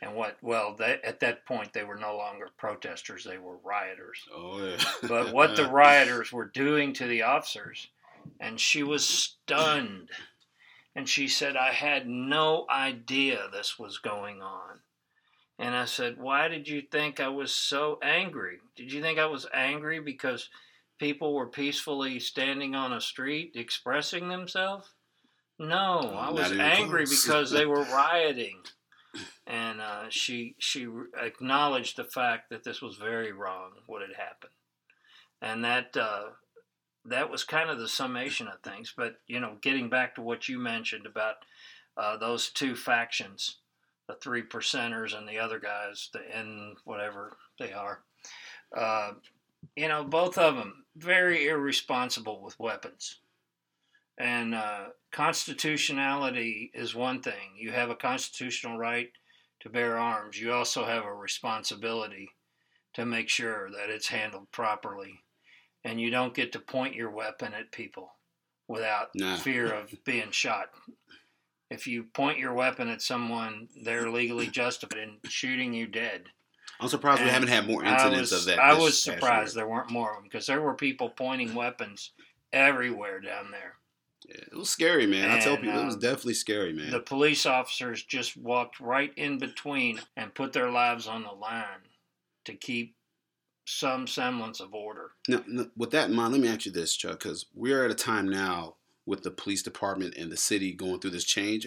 And what, well, they, at that point, they were no longer protesters, they were rioters Oh yeah. but [laughs] what the rioters were doing to the officers. And she was stunned. And she said, I had no idea this was going on. And I said, Why did you think I was so angry? Did you think I was angry because people were peacefully standing on a street expressing themselves? No, I was angry because they were [laughs] rioting. And uh, she she acknowledged the fact that this was very wrong what had happened, and that uh, that was kind of the summation of things. But you know, getting back to what you mentioned about uh, those two factions, the three percenters and the other guys, the N whatever they are, uh, you know, both of them very irresponsible with weapons. And uh, constitutionality is one thing. You have a constitutional right to bear arms. You also have a responsibility to make sure that it's handled properly. And you don't get to point your weapon at people without Nah. fear of being shot. If you point your weapon at someone, they're legally [clears throat] justified in shooting you dead. I'm surprised we haven't had more incidents was, of that. I was surprised year. there weren't more of them because there were people pointing weapons everywhere down there. Yeah, it was scary, man. I tell And, people it was um, definitely scary, man. The police officers just walked right in between and put their lives on the line to keep some semblance of order. Now, with that in mind, let me ask you this, Chuck, because we are at a time now with the police department and the city going through this change.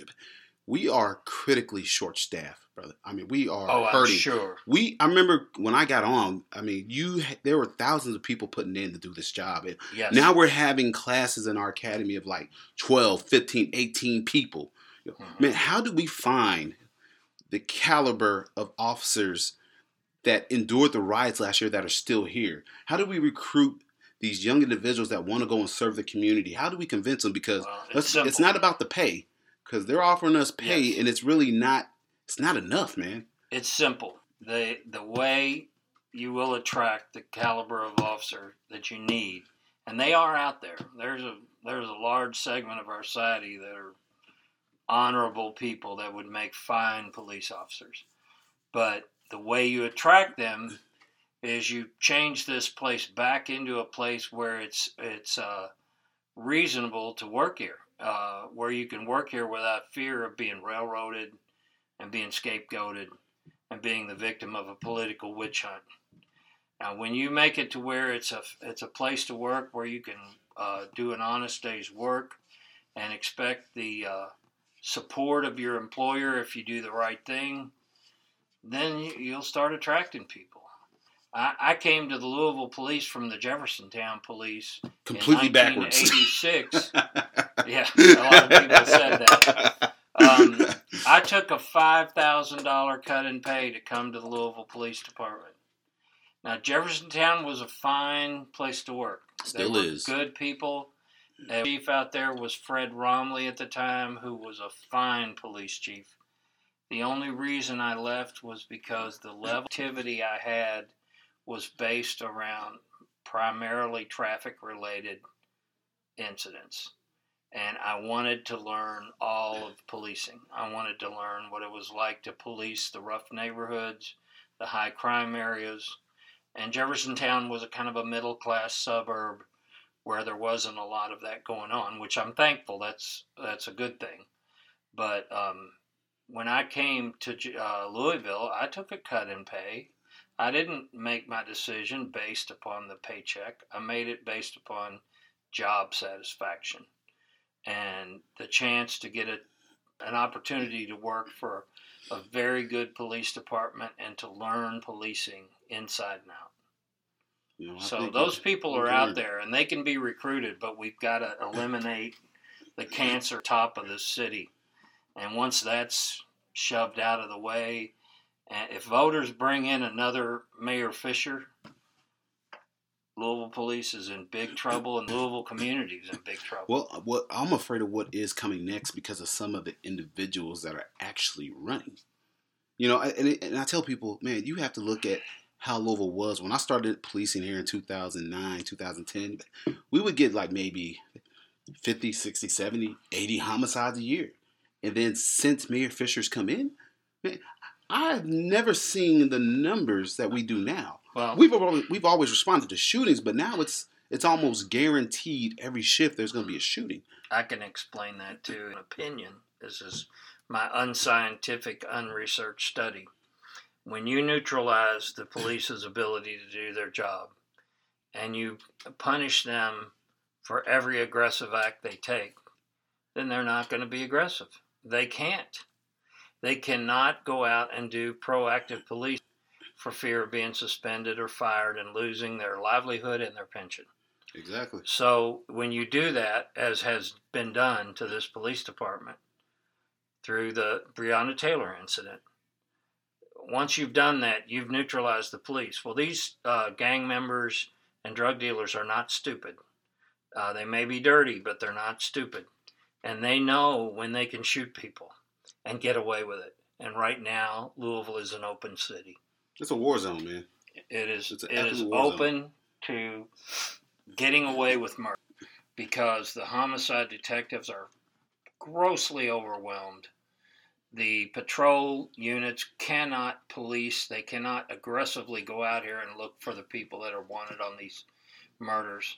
We are critically short-staffed, brother. I mean, we are oh, I'm hurting. sure. We, I remember when I got on. I mean, you there were thousands of people putting in to do this job, and Yes. now we're having classes in our academy of like 12, 15, 18 people. Mhm. Man, how do we find the caliber of officers that endured the riots last year that are still here? How do we recruit these young individuals that want to go and serve the community? How do we convince them? Because Well, it's it's, not about the pay, because they're offering us pay, Yes. and it's really not. It's not enough, man. It's simple. The the way you will attract the caliber of officer that you need, and they are out there. There's a there's a large segment of our society that are honorable people that would make fine police officers. But the way you attract them is you change this place back into a place where it's it's uh, reasonable to work here, uh, where you can work here without fear of being railroaded and being scapegoated and being the victim of a political witch hunt. Now, when you make it to where it's a it's a place to work where you can uh, do an honest day's work and expect the uh, support of your employer if you do the right thing, then you, you'll start attracting people. I, I came to the Louisville Police from the Jeffersontown Police Completely in backwards. 1986. [laughs] yeah, a lot of people said that. Um, [laughs] I took a five thousand dollar cut in pay to come to the Louisville Police Department. Now Jeffersontown was a fine place to work. Still is. good people. The chief out there was Fred Romley at the time, who was a fine police chief. The only reason I left was because the level of activity I had was based around primarily traffic related incidents. And I wanted to learn all of policing. I wanted to learn what it was like to police the rough neighborhoods, the high crime areas. And Jeffersontown was a kind of a middle class suburb where there wasn't a lot of that going on, which I'm thankful. That's that's a good thing. But um, when I came to uh, Louisville, I took a cut in pay. I didn't make my decision based upon the paycheck. I made it based upon job satisfaction and the chance to get a, an opportunity to work for a very good police department and to learn policing inside and out. You know, So those people are out there and they can be recruited, but we've got to eliminate the cancer top of this city. And once that's shoved out of the way, and if voters bring in another Mayor Fischer, Louisville police is in big trouble and Louisville community is in big trouble. Well, uh, what I'm afraid of what is coming next because of some of the individuals that are actually running. You know, and, and I tell people, man, you have to look at how Louisville was when I started policing here in 2009, 2010. We would get like maybe 50, 60, 70, 80 homicides a year. And then since Mayor Fischer's come in, man, I've never seen the numbers that we do now. well, We've always, we've always responded to shootings, but now it's it's almost guaranteed every shift there's going to be a shooting. I can explain that too. An opinion. This is my unscientific, unresearched study. When you neutralize the police's ability to do their job and you punish them for every aggressive act they take, then they're not going to be aggressive. They can't. They cannot go out and do proactive police for fear of being suspended or fired and losing their livelihood and their pension. Exactly. So when you do that, as has been done to this police department through the Breonna Taylor incident, once you've done that, you've neutralized the police. Well, these uh, gang members and drug dealers are not stupid. Uh, they may be dirty, but they're not stupid. And they know when they can shoot people and get away with it. And right now, Louisville is an open city. It's a war zone, man. It's it is absolute war zone. open to getting away with murder because the homicide detectives are grossly overwhelmed. The patrol units cannot police, they cannot aggressively go out here and look for the people that are wanted on these murders.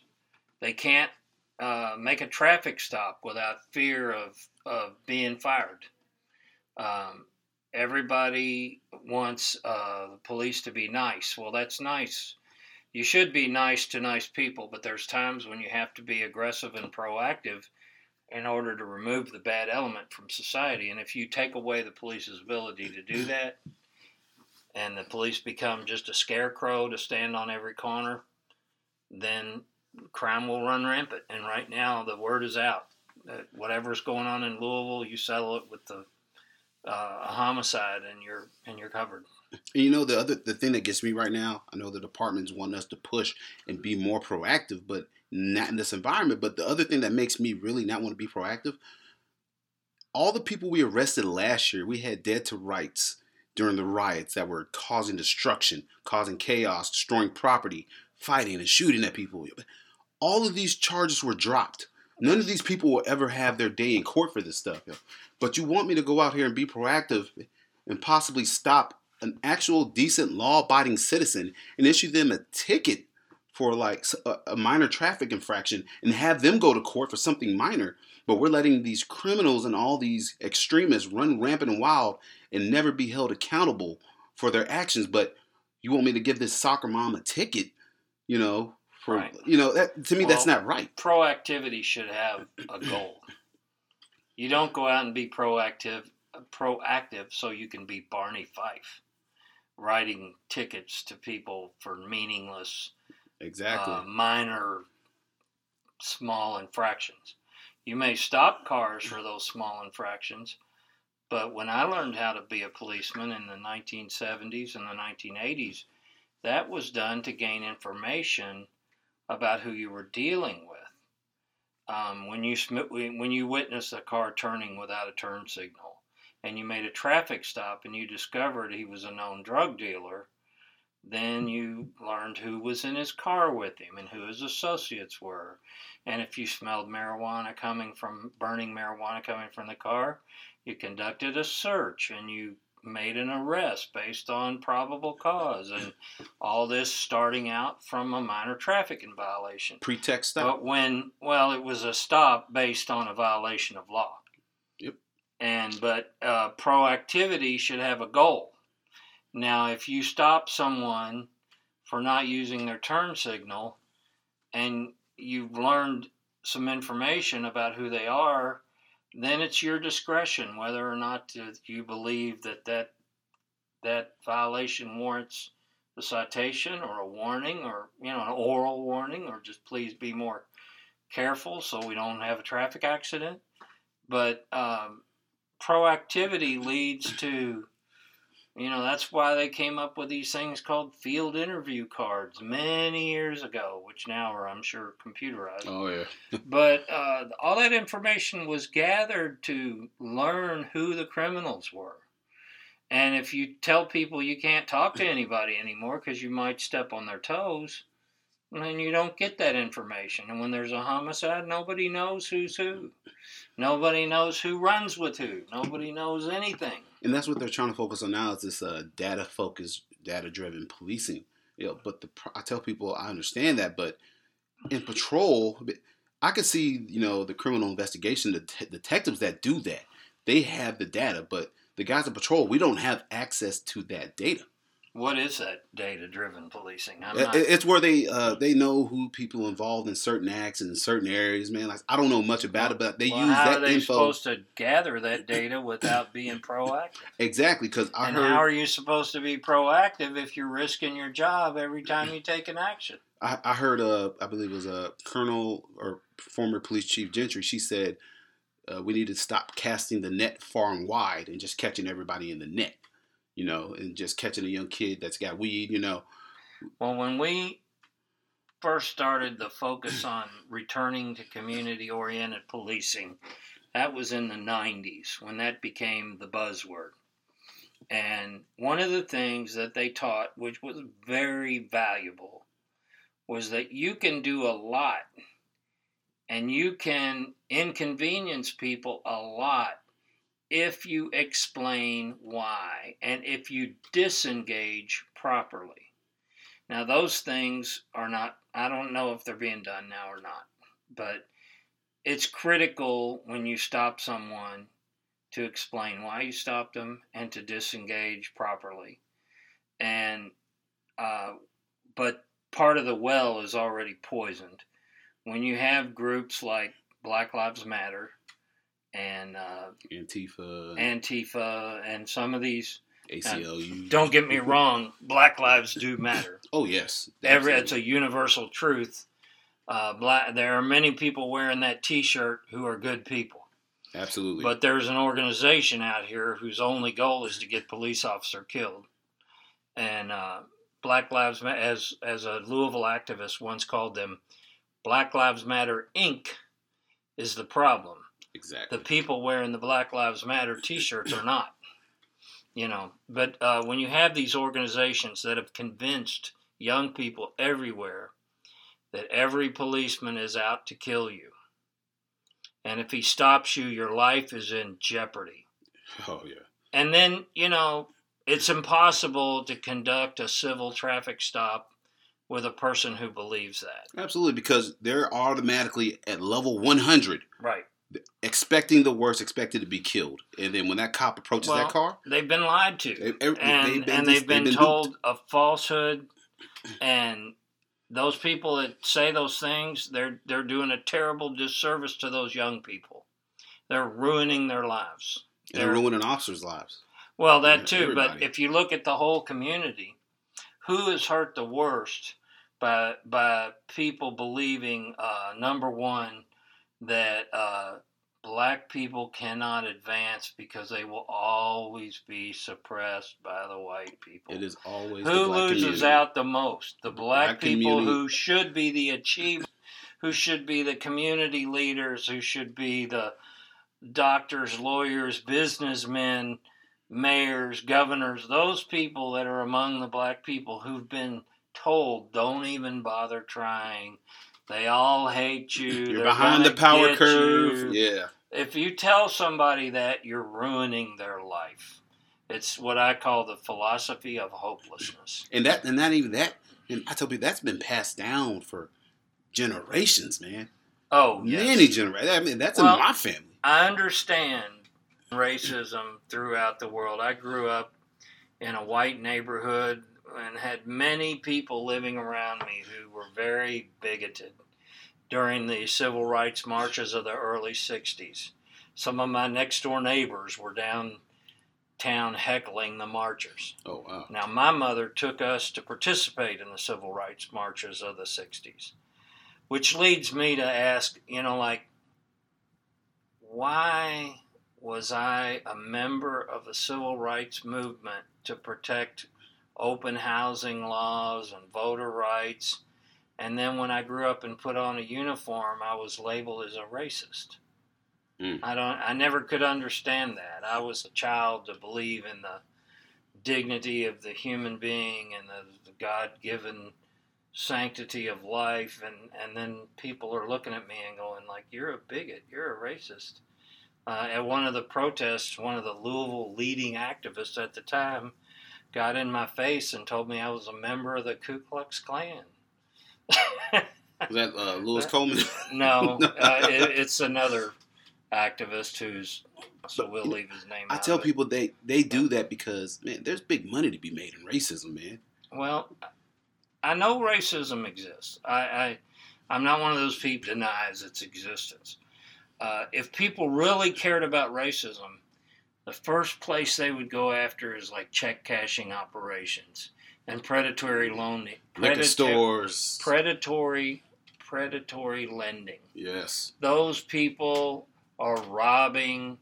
They can't uh, make a traffic stop without fear of, of being fired. Um, everybody wants uh, the police to be nice. Well, that's nice, you should be nice to nice people, but there's times when you have to be aggressive and proactive in order to remove the bad element from society. And if you take away the police's ability to do [laughs] that, and the police become just a scarecrow to stand on every corner, then crime will run rampant. And right now, the word is out that whatever's going on in Louisville, you settle it with the uh, a homicide, and you're and you're covered. And you know the other the thing that gets me right now, I know the departments want us to push and be more proactive, but not in this environment. But the other thing that makes me really not want to be proactive, all the people we arrested last year, we had dead to rights during the riots that were causing destruction, causing chaos, destroying property, fighting and shooting at people. All of these charges were dropped. None of these people will ever have their day in court for this stuff. But you want me to go out here and be proactive and possibly stop an actual decent law-abiding citizen and issue them a ticket for like a, minor traffic infraction and have them go to court for something minor. But we're letting these criminals and all these extremists run rampant and wild and never be held accountable for their actions. But you want me to give this soccer mom a ticket, you know, for Right. you know that to me that's not right. Proactivity should have a goal. You don't go out and be proactive, proactive so you can be Barney Fife, writing tickets to people for meaningless, Exactly. uh, minor, small infractions. You may stop cars for those small infractions, but when I learned how to be a policeman in the 1970s and the 1980s, that was done to gain information about who you were dealing with. Um, when you when you witnessed a car turning without a turn signal, and you made a traffic stop, and you discovered he was a known drug dealer, then you learned who was in his car with him and who his associates were. And if you smelled marijuana coming from burning marijuana coming from the car, you conducted a search and you made an arrest based on probable cause and all this starting out from a minor traffic violation. Pretext stop. But when, well, it was a stop based on a violation of law. Yep. And, but uh, proactivity should have a goal. Now, if you stop someone for not using their turn signal and you've learned some information about who they are, then it's your discretion whether or not to, you believe that, that that violation warrants a citation or a warning or you know an oral warning or just please be more careful so we don't have a traffic accident. But um, proactivity leads to you know that's why they came up with these things called field interview cards many years ago which now are i'm sure computerized oh yeah. [laughs] but uh, all that information was gathered to learn who the criminals were. And if you tell people you can't talk to anybody anymore because you might step on their toes, then you don't get that information. And when there's a homicide, nobody knows who's who. Nobody knows who runs with who. Nobody knows anything. and that's what they're trying to focus on now is this uh, data focused data driven policing you know but the i tell people i understand that but in patrol i could see you know the criminal investigation the te- detectives that do that they have the data but the guys in patrol we don't have access to that data What is that data driven policing? Not. it's where they uh, they know who people involved in certain acts and in certain areas man like i don't know much about it but they well, use how that are they info supposed to gather that data without being proactive? exactly because i and heard how are you supposed to be proactive if you're risking your job every time you take an action? I, I heard uh I believe it was a colonel or former police chief Gentry. She said uh, we need to stop casting the net far and wide and just catching everybody in the net, you know, and just catching a young kid that's got weed, you know. Well, when we first started the focus on returning to community oriented policing, that was in the 90s when that became the buzzword. And one of the things that they taught, which was very valuable, was that you can do a lot and you can inconvenience people a lot if you explain why and if you disengage properly. Now, those things are not, I don't know if they're being done now or not, but it's critical when you stop someone to explain why you stopped them and to disengage properly. And, uh, but part of the well is already poisoned. When you have groups like Black Lives Matter and uh, Antifa, Antifa and some of these, ACLU. don't get me wrong, Black lives do matter. [laughs] Oh yes, Every it's a universal truth. Uh, black, there are many people wearing that T-shirt who are good people. absolutely. But there's an organization out here whose only goal is to get police officer killed. And uh, Black Lives Matter, as as a Louisville activist once called them, Black Lives Matter Inc. is the problem. Exactly. The people wearing the Black Lives Matter T-shirts are not. You know, but uh, when you have these organizations that have convinced young people everywhere that every policeman is out to kill you, and if he stops you, your life is in jeopardy. [laughs] oh yeah. And then, you know, it's impossible to conduct a civil traffic stop with a person who believes that. Absolutely, because they're automatically at level 100, Right. Expecting the worst, expected to be killed. And then when that cop approaches Well, that car, They've been lied to. they, and they've been, and dis- they've been, duped. told a falsehood and those people that say those things they're they're doing a terrible disservice to those young people they're ruining their lives and they're ruining officers' lives. well that too but if you look at the whole community who is hurt the worst by by people believing uh, number one that uh, black people cannot advance because they will always be suppressed by the white people It is always who loses community. out the most? The black, black people community. who should be the achievers, who should be the community leaders, who should be the doctors, lawyers, businessmen, mayors, governors, those people that are among the black people who've been told don't even bother trying. They all hate you. You're they're behind the power curve. you Yeah. if you tell somebody that you're ruining their life it's what i call the philosophy of hopelessness And that and not even that. And I tell people that's been passed down for generations, man. oh yes. Many generations. I mean, that's Well- in my family. i understand racism throughout the world i grew up in a white neighborhood and had many people living around me who were very bigoted during the civil rights marches of the early 60s some of my next door neighbors were downtown heckling the marchers Oh wow. Now, my mother took us to participate in the civil rights marches of the 60s, which leads me to ask, you know, like, why was I a member of the civil rights movement to protect open housing laws and voter rights? And then when I grew up and put on a uniform, I was labeled as a racist. Mm. I don't. I never could understand that. I was a child to believe in the dignity of the human being and the, the God-given sanctity of life, and and then people are looking at me and going like, "You're a bigot. You're a racist." Uh, at one of the protests, one of the Louisville leading activists at the time got in my face and told me I was a member of the Ku Klux Klan. Was that uh, Louis Coleman? No, [laughs] uh, it, it's another activist who's so we'll leave his name. I tell people they they do that because man, there's big money to be made in racism, man. Well, I know racism exists. I, I I'm not one of those people denies its existence. Uh, if people really cared about racism, the first place they would go after is like check cashing operations and predatory loaning, Liquor stores. predatory, predatory lending. yes. those people are robbing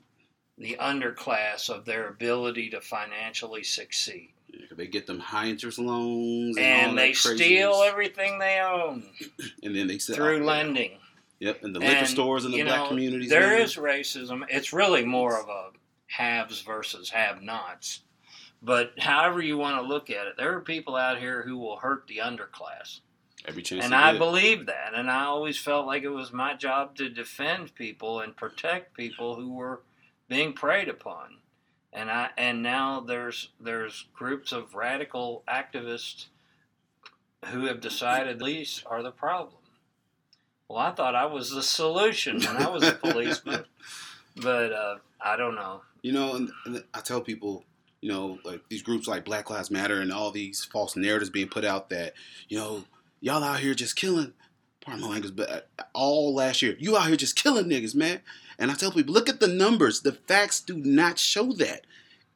the underclass of their ability to financially succeed. Yeah, they get them high interest loans and, And they steal everything they own [clears throat] and then they sell through lending. Yep, and the liquor And, stores in the black know, communities. There man. is racism. It's really more of a haves versus have nots. But however you want to look at it, there are people out here who will hurt the underclass. every chance. And I believe that. And I always felt like it was my job to defend people and protect people who were being preyed upon. And I and now there's there's groups of radical activists who have decided police are the problem. Well, I thought I was the solution when I was a policeman, [laughs] but uh, I don't know. You know, and, and I tell people, you know, like these groups like Black Lives Matter and all these false narratives being put out that, you know, y'all out here just killing. Pardon my language, but uh, all last year, you out here just killing niggas, man. And I tell people, look at the numbers. The facts do not show that.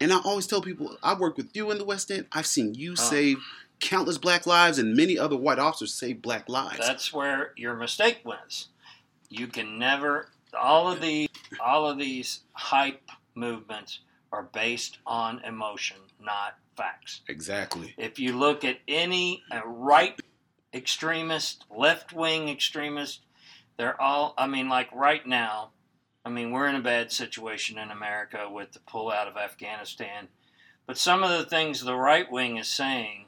And I always tell people, I work with you in the West End. I've seen you Oh. save countless black lives, and many other white officers save black lives. That's where your mistake was. You can never all of the all of these hype movements are based on emotion, not facts. exactly. If you look at any uh, right extremist, left wing extremist, they're all, I mean, like right now, I mean, we're in a bad situation in America with the pullout of Afghanistan. But some of the things the right wing is saying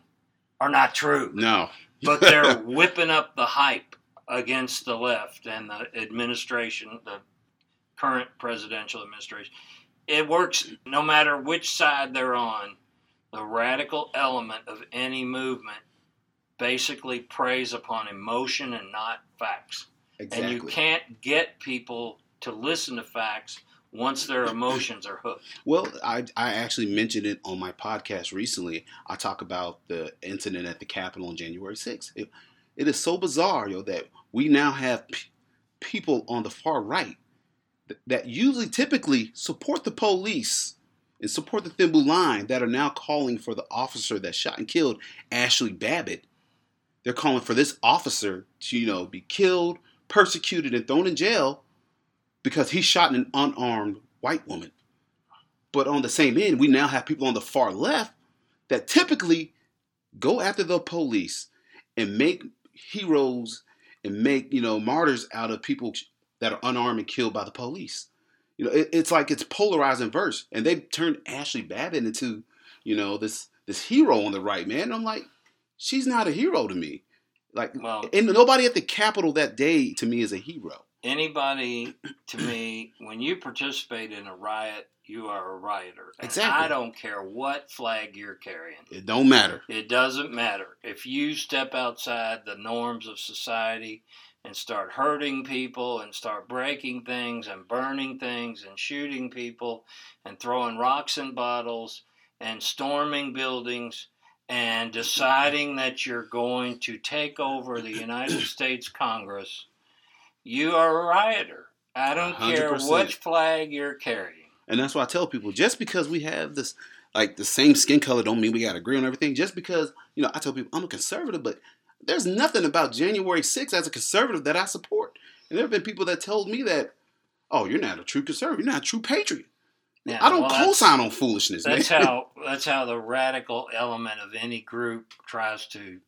are not true. No. But they're [laughs] whipping up the hype against the left and the administration, the current presidential administration. It works no matter which side they're on. The radical element of any movement basically preys upon emotion and not facts. exactly. And you can't get people to listen to facts once their [coughs] emotions are hooked. Well, I, I actually mentioned it on my podcast recently. I talk about the incident at the Capitol on January 6th. It, it is so bizarre, yo, that we now have p- people on the far right th- that usually typically support the police and support the thin blue line that are now calling for the officer that shot and killed Ashli Babbitt. They're calling for this officer to, you know, be killed, persecuted, and thrown in jail because he shot an unarmed white woman. But on the same end, we now have people on the far left that typically go after the police and make heroes and make you know martyrs out of people that are unarmed and killed by the police. You know, it, it's like it's polarizing verse, and they've turned Ashli Babbitt into you know this this hero on the right, man. And I'm like, she's not a hero to me. Like, Well- and nobody at the Capitol that day to me is a hero. Anybody, to me, when you participate in a riot, you are a rioter. And Exactly. I don't care what flag you're carrying. It don't matter. It doesn't matter. If you step outside the norms of society and start hurting people and start breaking things and burning things and shooting people and throwing rocks and bottles and storming buildings and deciding that you're going to take over the United States Congress, you are a rioter. I don't care 100%. which flag you're carrying. And that's why I tell people just because we have this like the same skin color don't mean we gotta agree on everything. Just because, you know, I tell people I'm a conservative, but there's nothing about January 6th as a conservative that I support. And there have been people that told me that, oh, you're not a true conservative, you're not a true patriot. Yeah, I don't well, co-sign on foolishness, That's man. how [laughs] that's how the radical element of any group tries to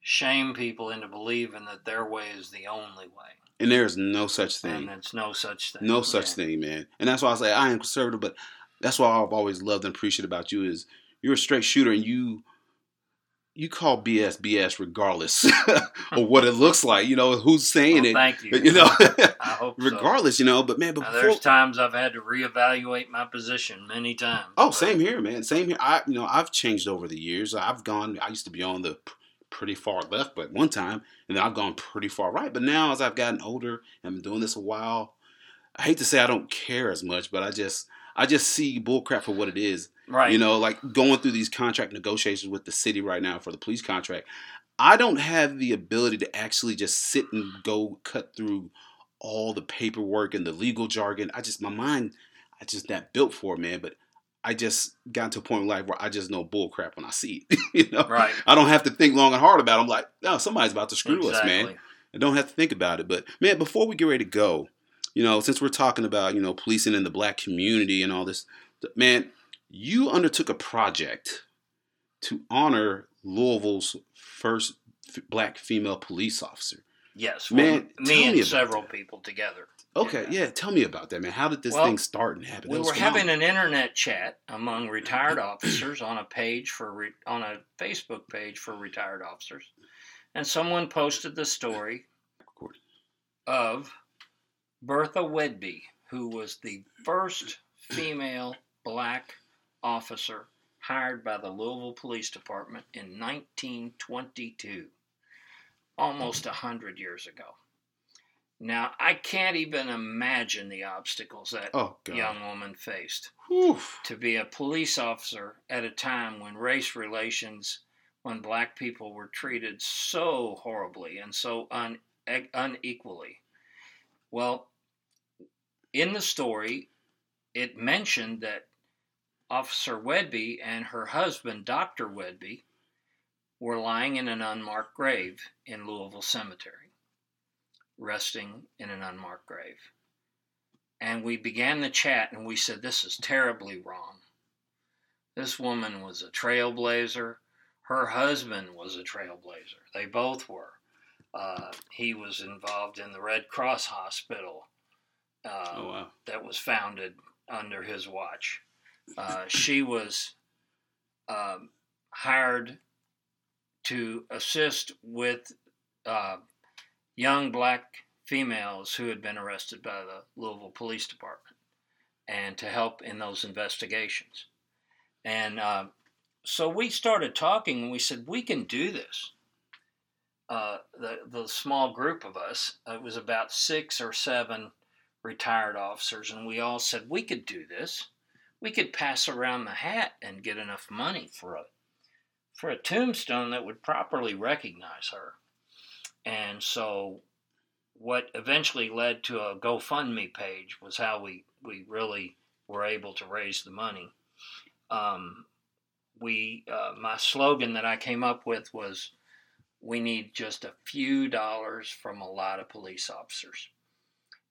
shame people into believing that their way is the only way, and there's no such thing. and it's no such thing. No such Yeah. thing, man. And that's why I say I am conservative, but that's why I've always loved and appreciated about you is you're a straight shooter and you you call BS BS regardless [laughs] of what it [laughs] looks like. You know who's saying Well, it. thank you. You know, [laughs] I hope so. regardless, you know. But man, but Now, before, there's times I've had to reevaluate my position many times. oh, same here, man. Same here. I, you know, I've changed over the years. I've gone. I used to be on the pretty far left, but one time, and then I've gone pretty far right. But now, as I've gotten older and been doing this a while, I hate to say I don't care as much, but I just, I just see bullcrap for what it is. Right. You know, like going through these contract negotiations with the city right now for the police contract. I don't have the ability to actually just sit and go cut through all the paperwork and the legal jargon. I just my mind, I just not built for it, man. But I just got to a point in life where I just know bull crap when I see it. [laughs] you know, Right. I don't have to think long and hard about. it. I'm like, no, somebody's about to screw us, man. I don't have to think about it. But man, before we get ready to go, you know, since we're talking about you know policing in the black community and all this, man, you undertook a project to honor Louisville's first f- black female police officer. Yes. Man, well, me me and several that. people together. Okay, Yeah. yeah. tell me about that, man. How did this Well, thing start and happen? We were having an internet chat among retired [clears throat] officers on a page for re- on a Facebook page for retired officers, and someone posted the story of Bertha Whedbee, who was the first female black officer hired by the Louisville Police Department in 1922, almost a hundred years ago. Now I can't even imagine the obstacles that Oh young woman faced Whew. to be a police officer at a time when race relations when black people were treated so horribly and so un, unequally. Well, in the story, it mentioned that Officer Whedbee and her husband, Dr. Whedbee, were lying in an unmarked grave in Louisville Cemetery, resting in an unmarked grave. And we began the chat and we said, This is terribly wrong. This woman was a trailblazer. Her husband was a trailblazer. They both were. Uh, he was involved in the Red Cross Hospital uh, Oh wow. that was founded under his watch. Uh, she was um, hired to assist with uh, young black females who had been arrested by the Louisville Police Department and to help in those investigations. And uh, so we started talking and we said, we can do this. Uh, the, the small group of us, it was about six or seven retired officers, and we all said, we could do this. We could pass around the hat and get enough money for a for a tombstone that would properly recognize her. And so what eventually led to a GoFundMe page was how we, we really were able to raise the money. Um, we uh, my slogan that I came up with was we need just a few dollars from a lot of police officers.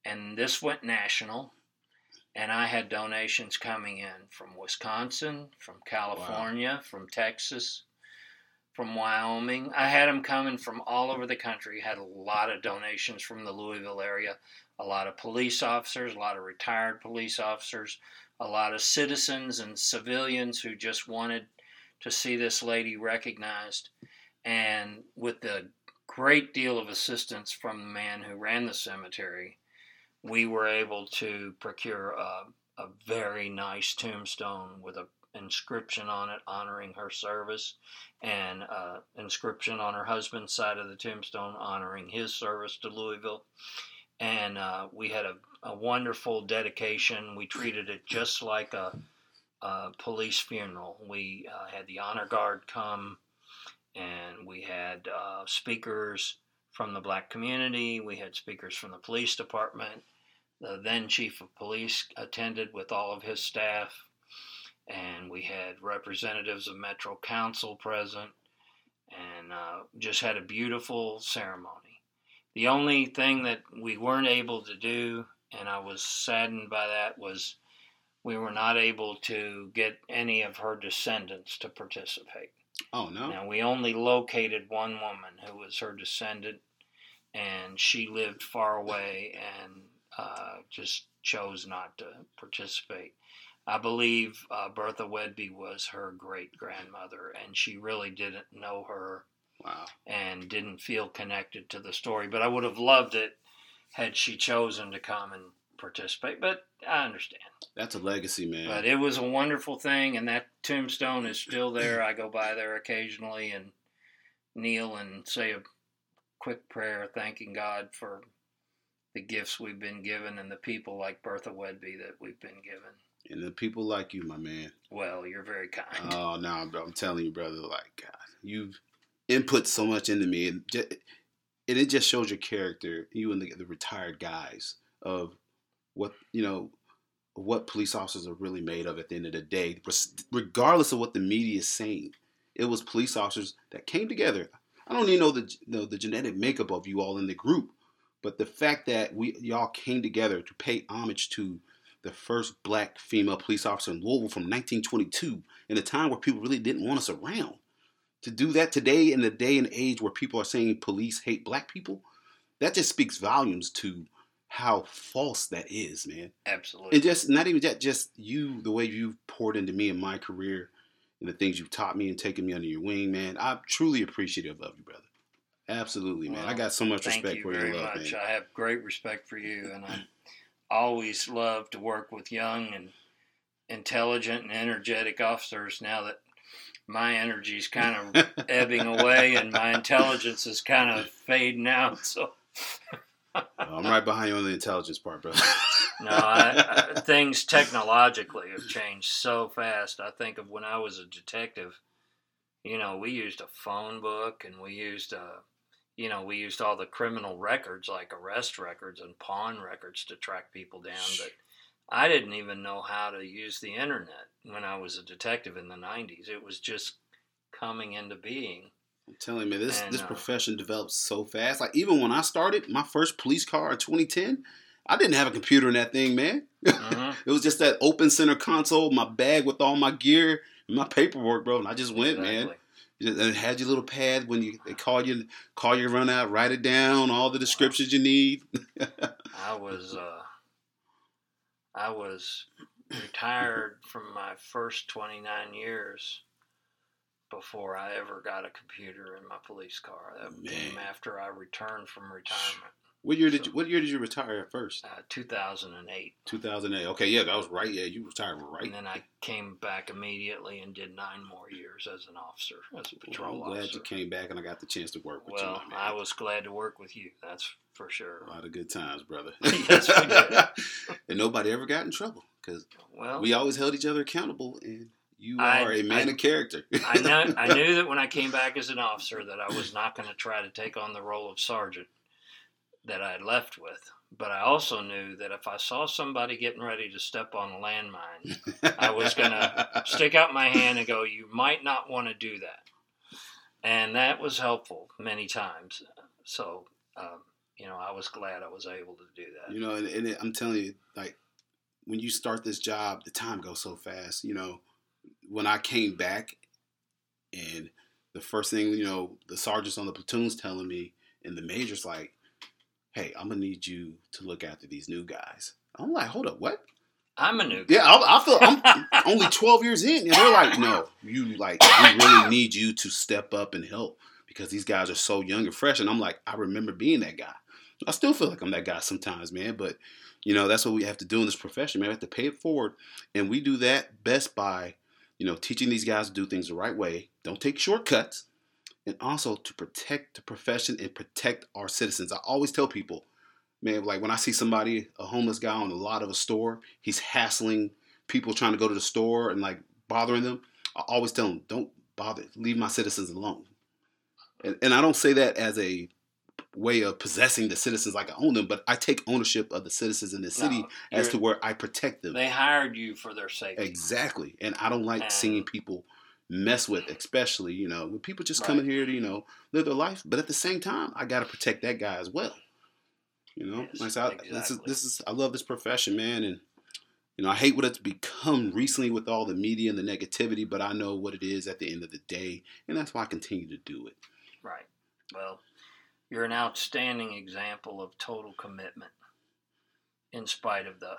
And this went national and I had donations coming in from Wisconsin, from California, from Texas, from Wyoming. I had them coming from all over the country. Had a lot of donations from the Louisville area, a lot of police officers, a lot of retired police officers, a lot of citizens and civilians who just wanted to see this lady recognized. And with the great deal of assistance from the man who ran the cemetery, we were able to procure a, a very nice tombstone with a inscription on it honoring her service and uh, inscription on her husband's side of the tombstone honoring his service to Louisville. And uh, we had a, a wonderful dedication. We treated it just like a, a police funeral. We uh, had the honor guard come, and we had uh, speakers from the black community. We had speakers from the police department. The then chief of police attended with all of his staff and we had representatives of Metro Council present, and uh, just had a beautiful ceremony. The only thing that we weren't able to do, and I was saddened by that, was we were not able to get any of her descendants to participate. Oh no. Now, we only located one woman who was her descendant, and she lived far away and uh, just chose not to participate. I believe uh, Bertha Whedbee was her great grandmother, and she really didn't know her Wow. and didn't feel connected to the story. But I would have loved it had she chosen to come and participate. But I understand. That's a legacy, man. But it was a wonderful thing, and that tombstone is still there. I go by there occasionally and kneel and say a quick prayer, thanking God for the gifts we've been given and the people like Bertha Whedbee that we've been given. And the people like you, my man. Well, you're very kind. Oh no, I'm, I'm telling you, brother. Like God, you've input so much into me, and, just, and it just shows your character. You and the, the retired guys of what you know, what police officers are really made of at the end of the day, regardless of what the media is saying. It was police officers that came together. I don't even know the know the genetic makeup of you all in the group, but the fact that we y'all came together to pay homage to the first black female police officer in Louisville from 1922, in a time where people really didn't want us around. To do that today, in the day and age where people are saying police hate black people, that just speaks volumes to how false that is, man. Absolutely. And just not even that, just you, the way you've poured into me in my career and the things you've taught me and taken me under your wing, man. I'm truly appreciative of you, brother. Absolutely, man. I got so much respect you for very your love, much. man. I have great respect for you, and I always love to work with young and intelligent and energetic officers. Now that my energy is kind of [laughs] ebbing away and my intelligence is kind of fading out, so I'm right behind you on the intelligence part, brother. [laughs] no, I, I, things technologically have changed so fast. I think of when I was a detective you know, we used a phone book and we used uh you know, we used all the criminal records like arrest records and pawn records to track people down, but I didn't even know how to use the internet when I was a detective in the 90s. It was just coming into being. I'm telling you, this And, this uh, profession develops so fast. Like even when I started my first police car in 2010, I didn't have a computer in that thing, man. Mhm. [laughs] It was just that open center console, my bag with all my gear, and my paperwork, bro. And I just went, man. Exactly. You just- And it had your little pad when you they call you call you run out, write it down, all the descriptions you need. I was uh, I was retired from my first 29 years before I ever got a computer in my police car. That came after I returned from retirement, What year did you What year did you retire at first? uh, 2008. 2008. Okay, yeah, that was right. Yeah, you retired right. And then I came back immediately and did nine more years as an officer, as a Well, patrol I'm glad officer. you came back and I got the chance to work with Well, you. my I was glad to work with you. That's for sure. a lot of good times, brother. [laughs] Yes, we did. [laughs] and nobody ever got in trouble because Well, we always held each other accountable. And you I- are a man I- of character. I know I [laughs] knew that when I came back as an officer that I was not going to try to take on the role of sergeant that I had left with. But I also knew that if I saw somebody getting ready to step on a landmine, I was gonna [laughs] stick out my hand and go, "You might not want to do that," and that was helpful many times. So, um, you know, I was glad I was able to do that. You know, and, and it, I'm telling you, like when you start this job, the time goes so fast. You know, when I came back, and the first thing you know, the sergeants on the platoons telling me, and the major's like, "Hey, I'm gonna need you to look after these new guys." I'm like, "Hold up, what?" I'm a new guy. Yeah, I, I feel I'm [laughs] only 12 years in, and they're like, "No, you like we really need you to step up and help because these guys are so young and fresh." And I'm like, I remember being that guy. I still feel like I'm that guy sometimes, man. But you know, that's what we have to do in this profession, man. We have to pay it forward, and we do that best by, you know, teaching these guys to do things the right way. Don't take shortcuts, and also to protect the profession and protect our citizens. I always tell people, man, like when I see somebody, a homeless guy on a lot of a store, he's hassling people trying to go to the store and like bothering them. I always tell them, don't bother, leave my citizens alone. And, and I don't say that as a way of possessing the citizens like I own them, but I take ownership of the citizens in this city No, as to where I protect them. They hired you for their safety. Exactly. And I don't like And- seeing people mess with, especially, you know, when people just Right. coming here to, you know, live their life. But at the same time, I got to protect that guy as well. You know, Yes, like I said, I- this is, this is, I love this profession, man. And, you know, I hate what it's become recently with all the media and the negativity, but I know what it is at the end of the day. And that's why I continue to do it. Right. Well, you're an outstanding example of total commitment in spite of the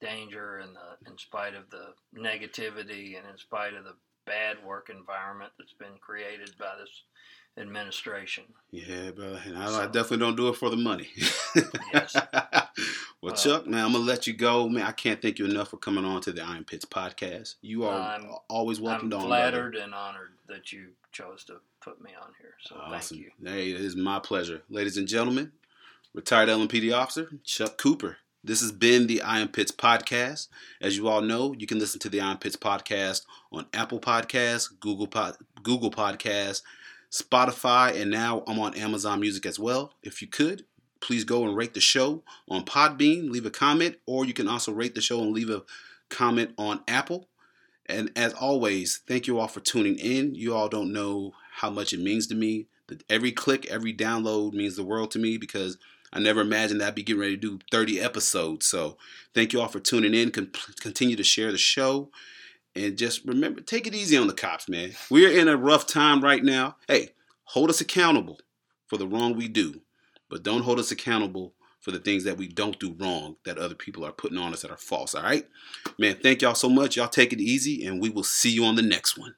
danger and the in spite of the negativity and in spite of the bad work environment that's been created by this administration. Yeah, brother. And I, I definitely don't do it for the money. Yes. well, [laughs] Well- Chuck, uh, man, I'm gonna let you go, man. I can't thank you enough for coming on to the Iron Pits podcast. You are I'm- always I'm welcome on. brother. flattered and honored that you chose to put me on here. So Awesome. thank you. Hey, it is my pleasure, ladies and gentlemen. Retired LMPD officer Chuck Cooper. This has been the Iron Pits podcast. As you all know, you can listen to the Iron Pits podcast on Apple Podcasts, Google Pod, Google Podcasts, Spotify, and now I'm on Amazon Music as well. If you could, please go and rate the show on Podbean, leave a comment, or you can also rate the show and leave a comment on Apple. And as always, thank you all for tuning in. You all don't know how much it means to me. Every click, every download means the world to me because I never imagined that I'd be getting ready to do 30 episodes. So thank you all for tuning in. Con- continue to share the show. And just remember, take it easy on the cops, man. We're in a rough time right now. Hey, hold us accountable for the wrong we do, but don't hold us accountable for the things that we don't do wrong that other people are putting on us that are false. All right, man. Thank y'all so much. Y'all take it easy, and we will see you on the next one.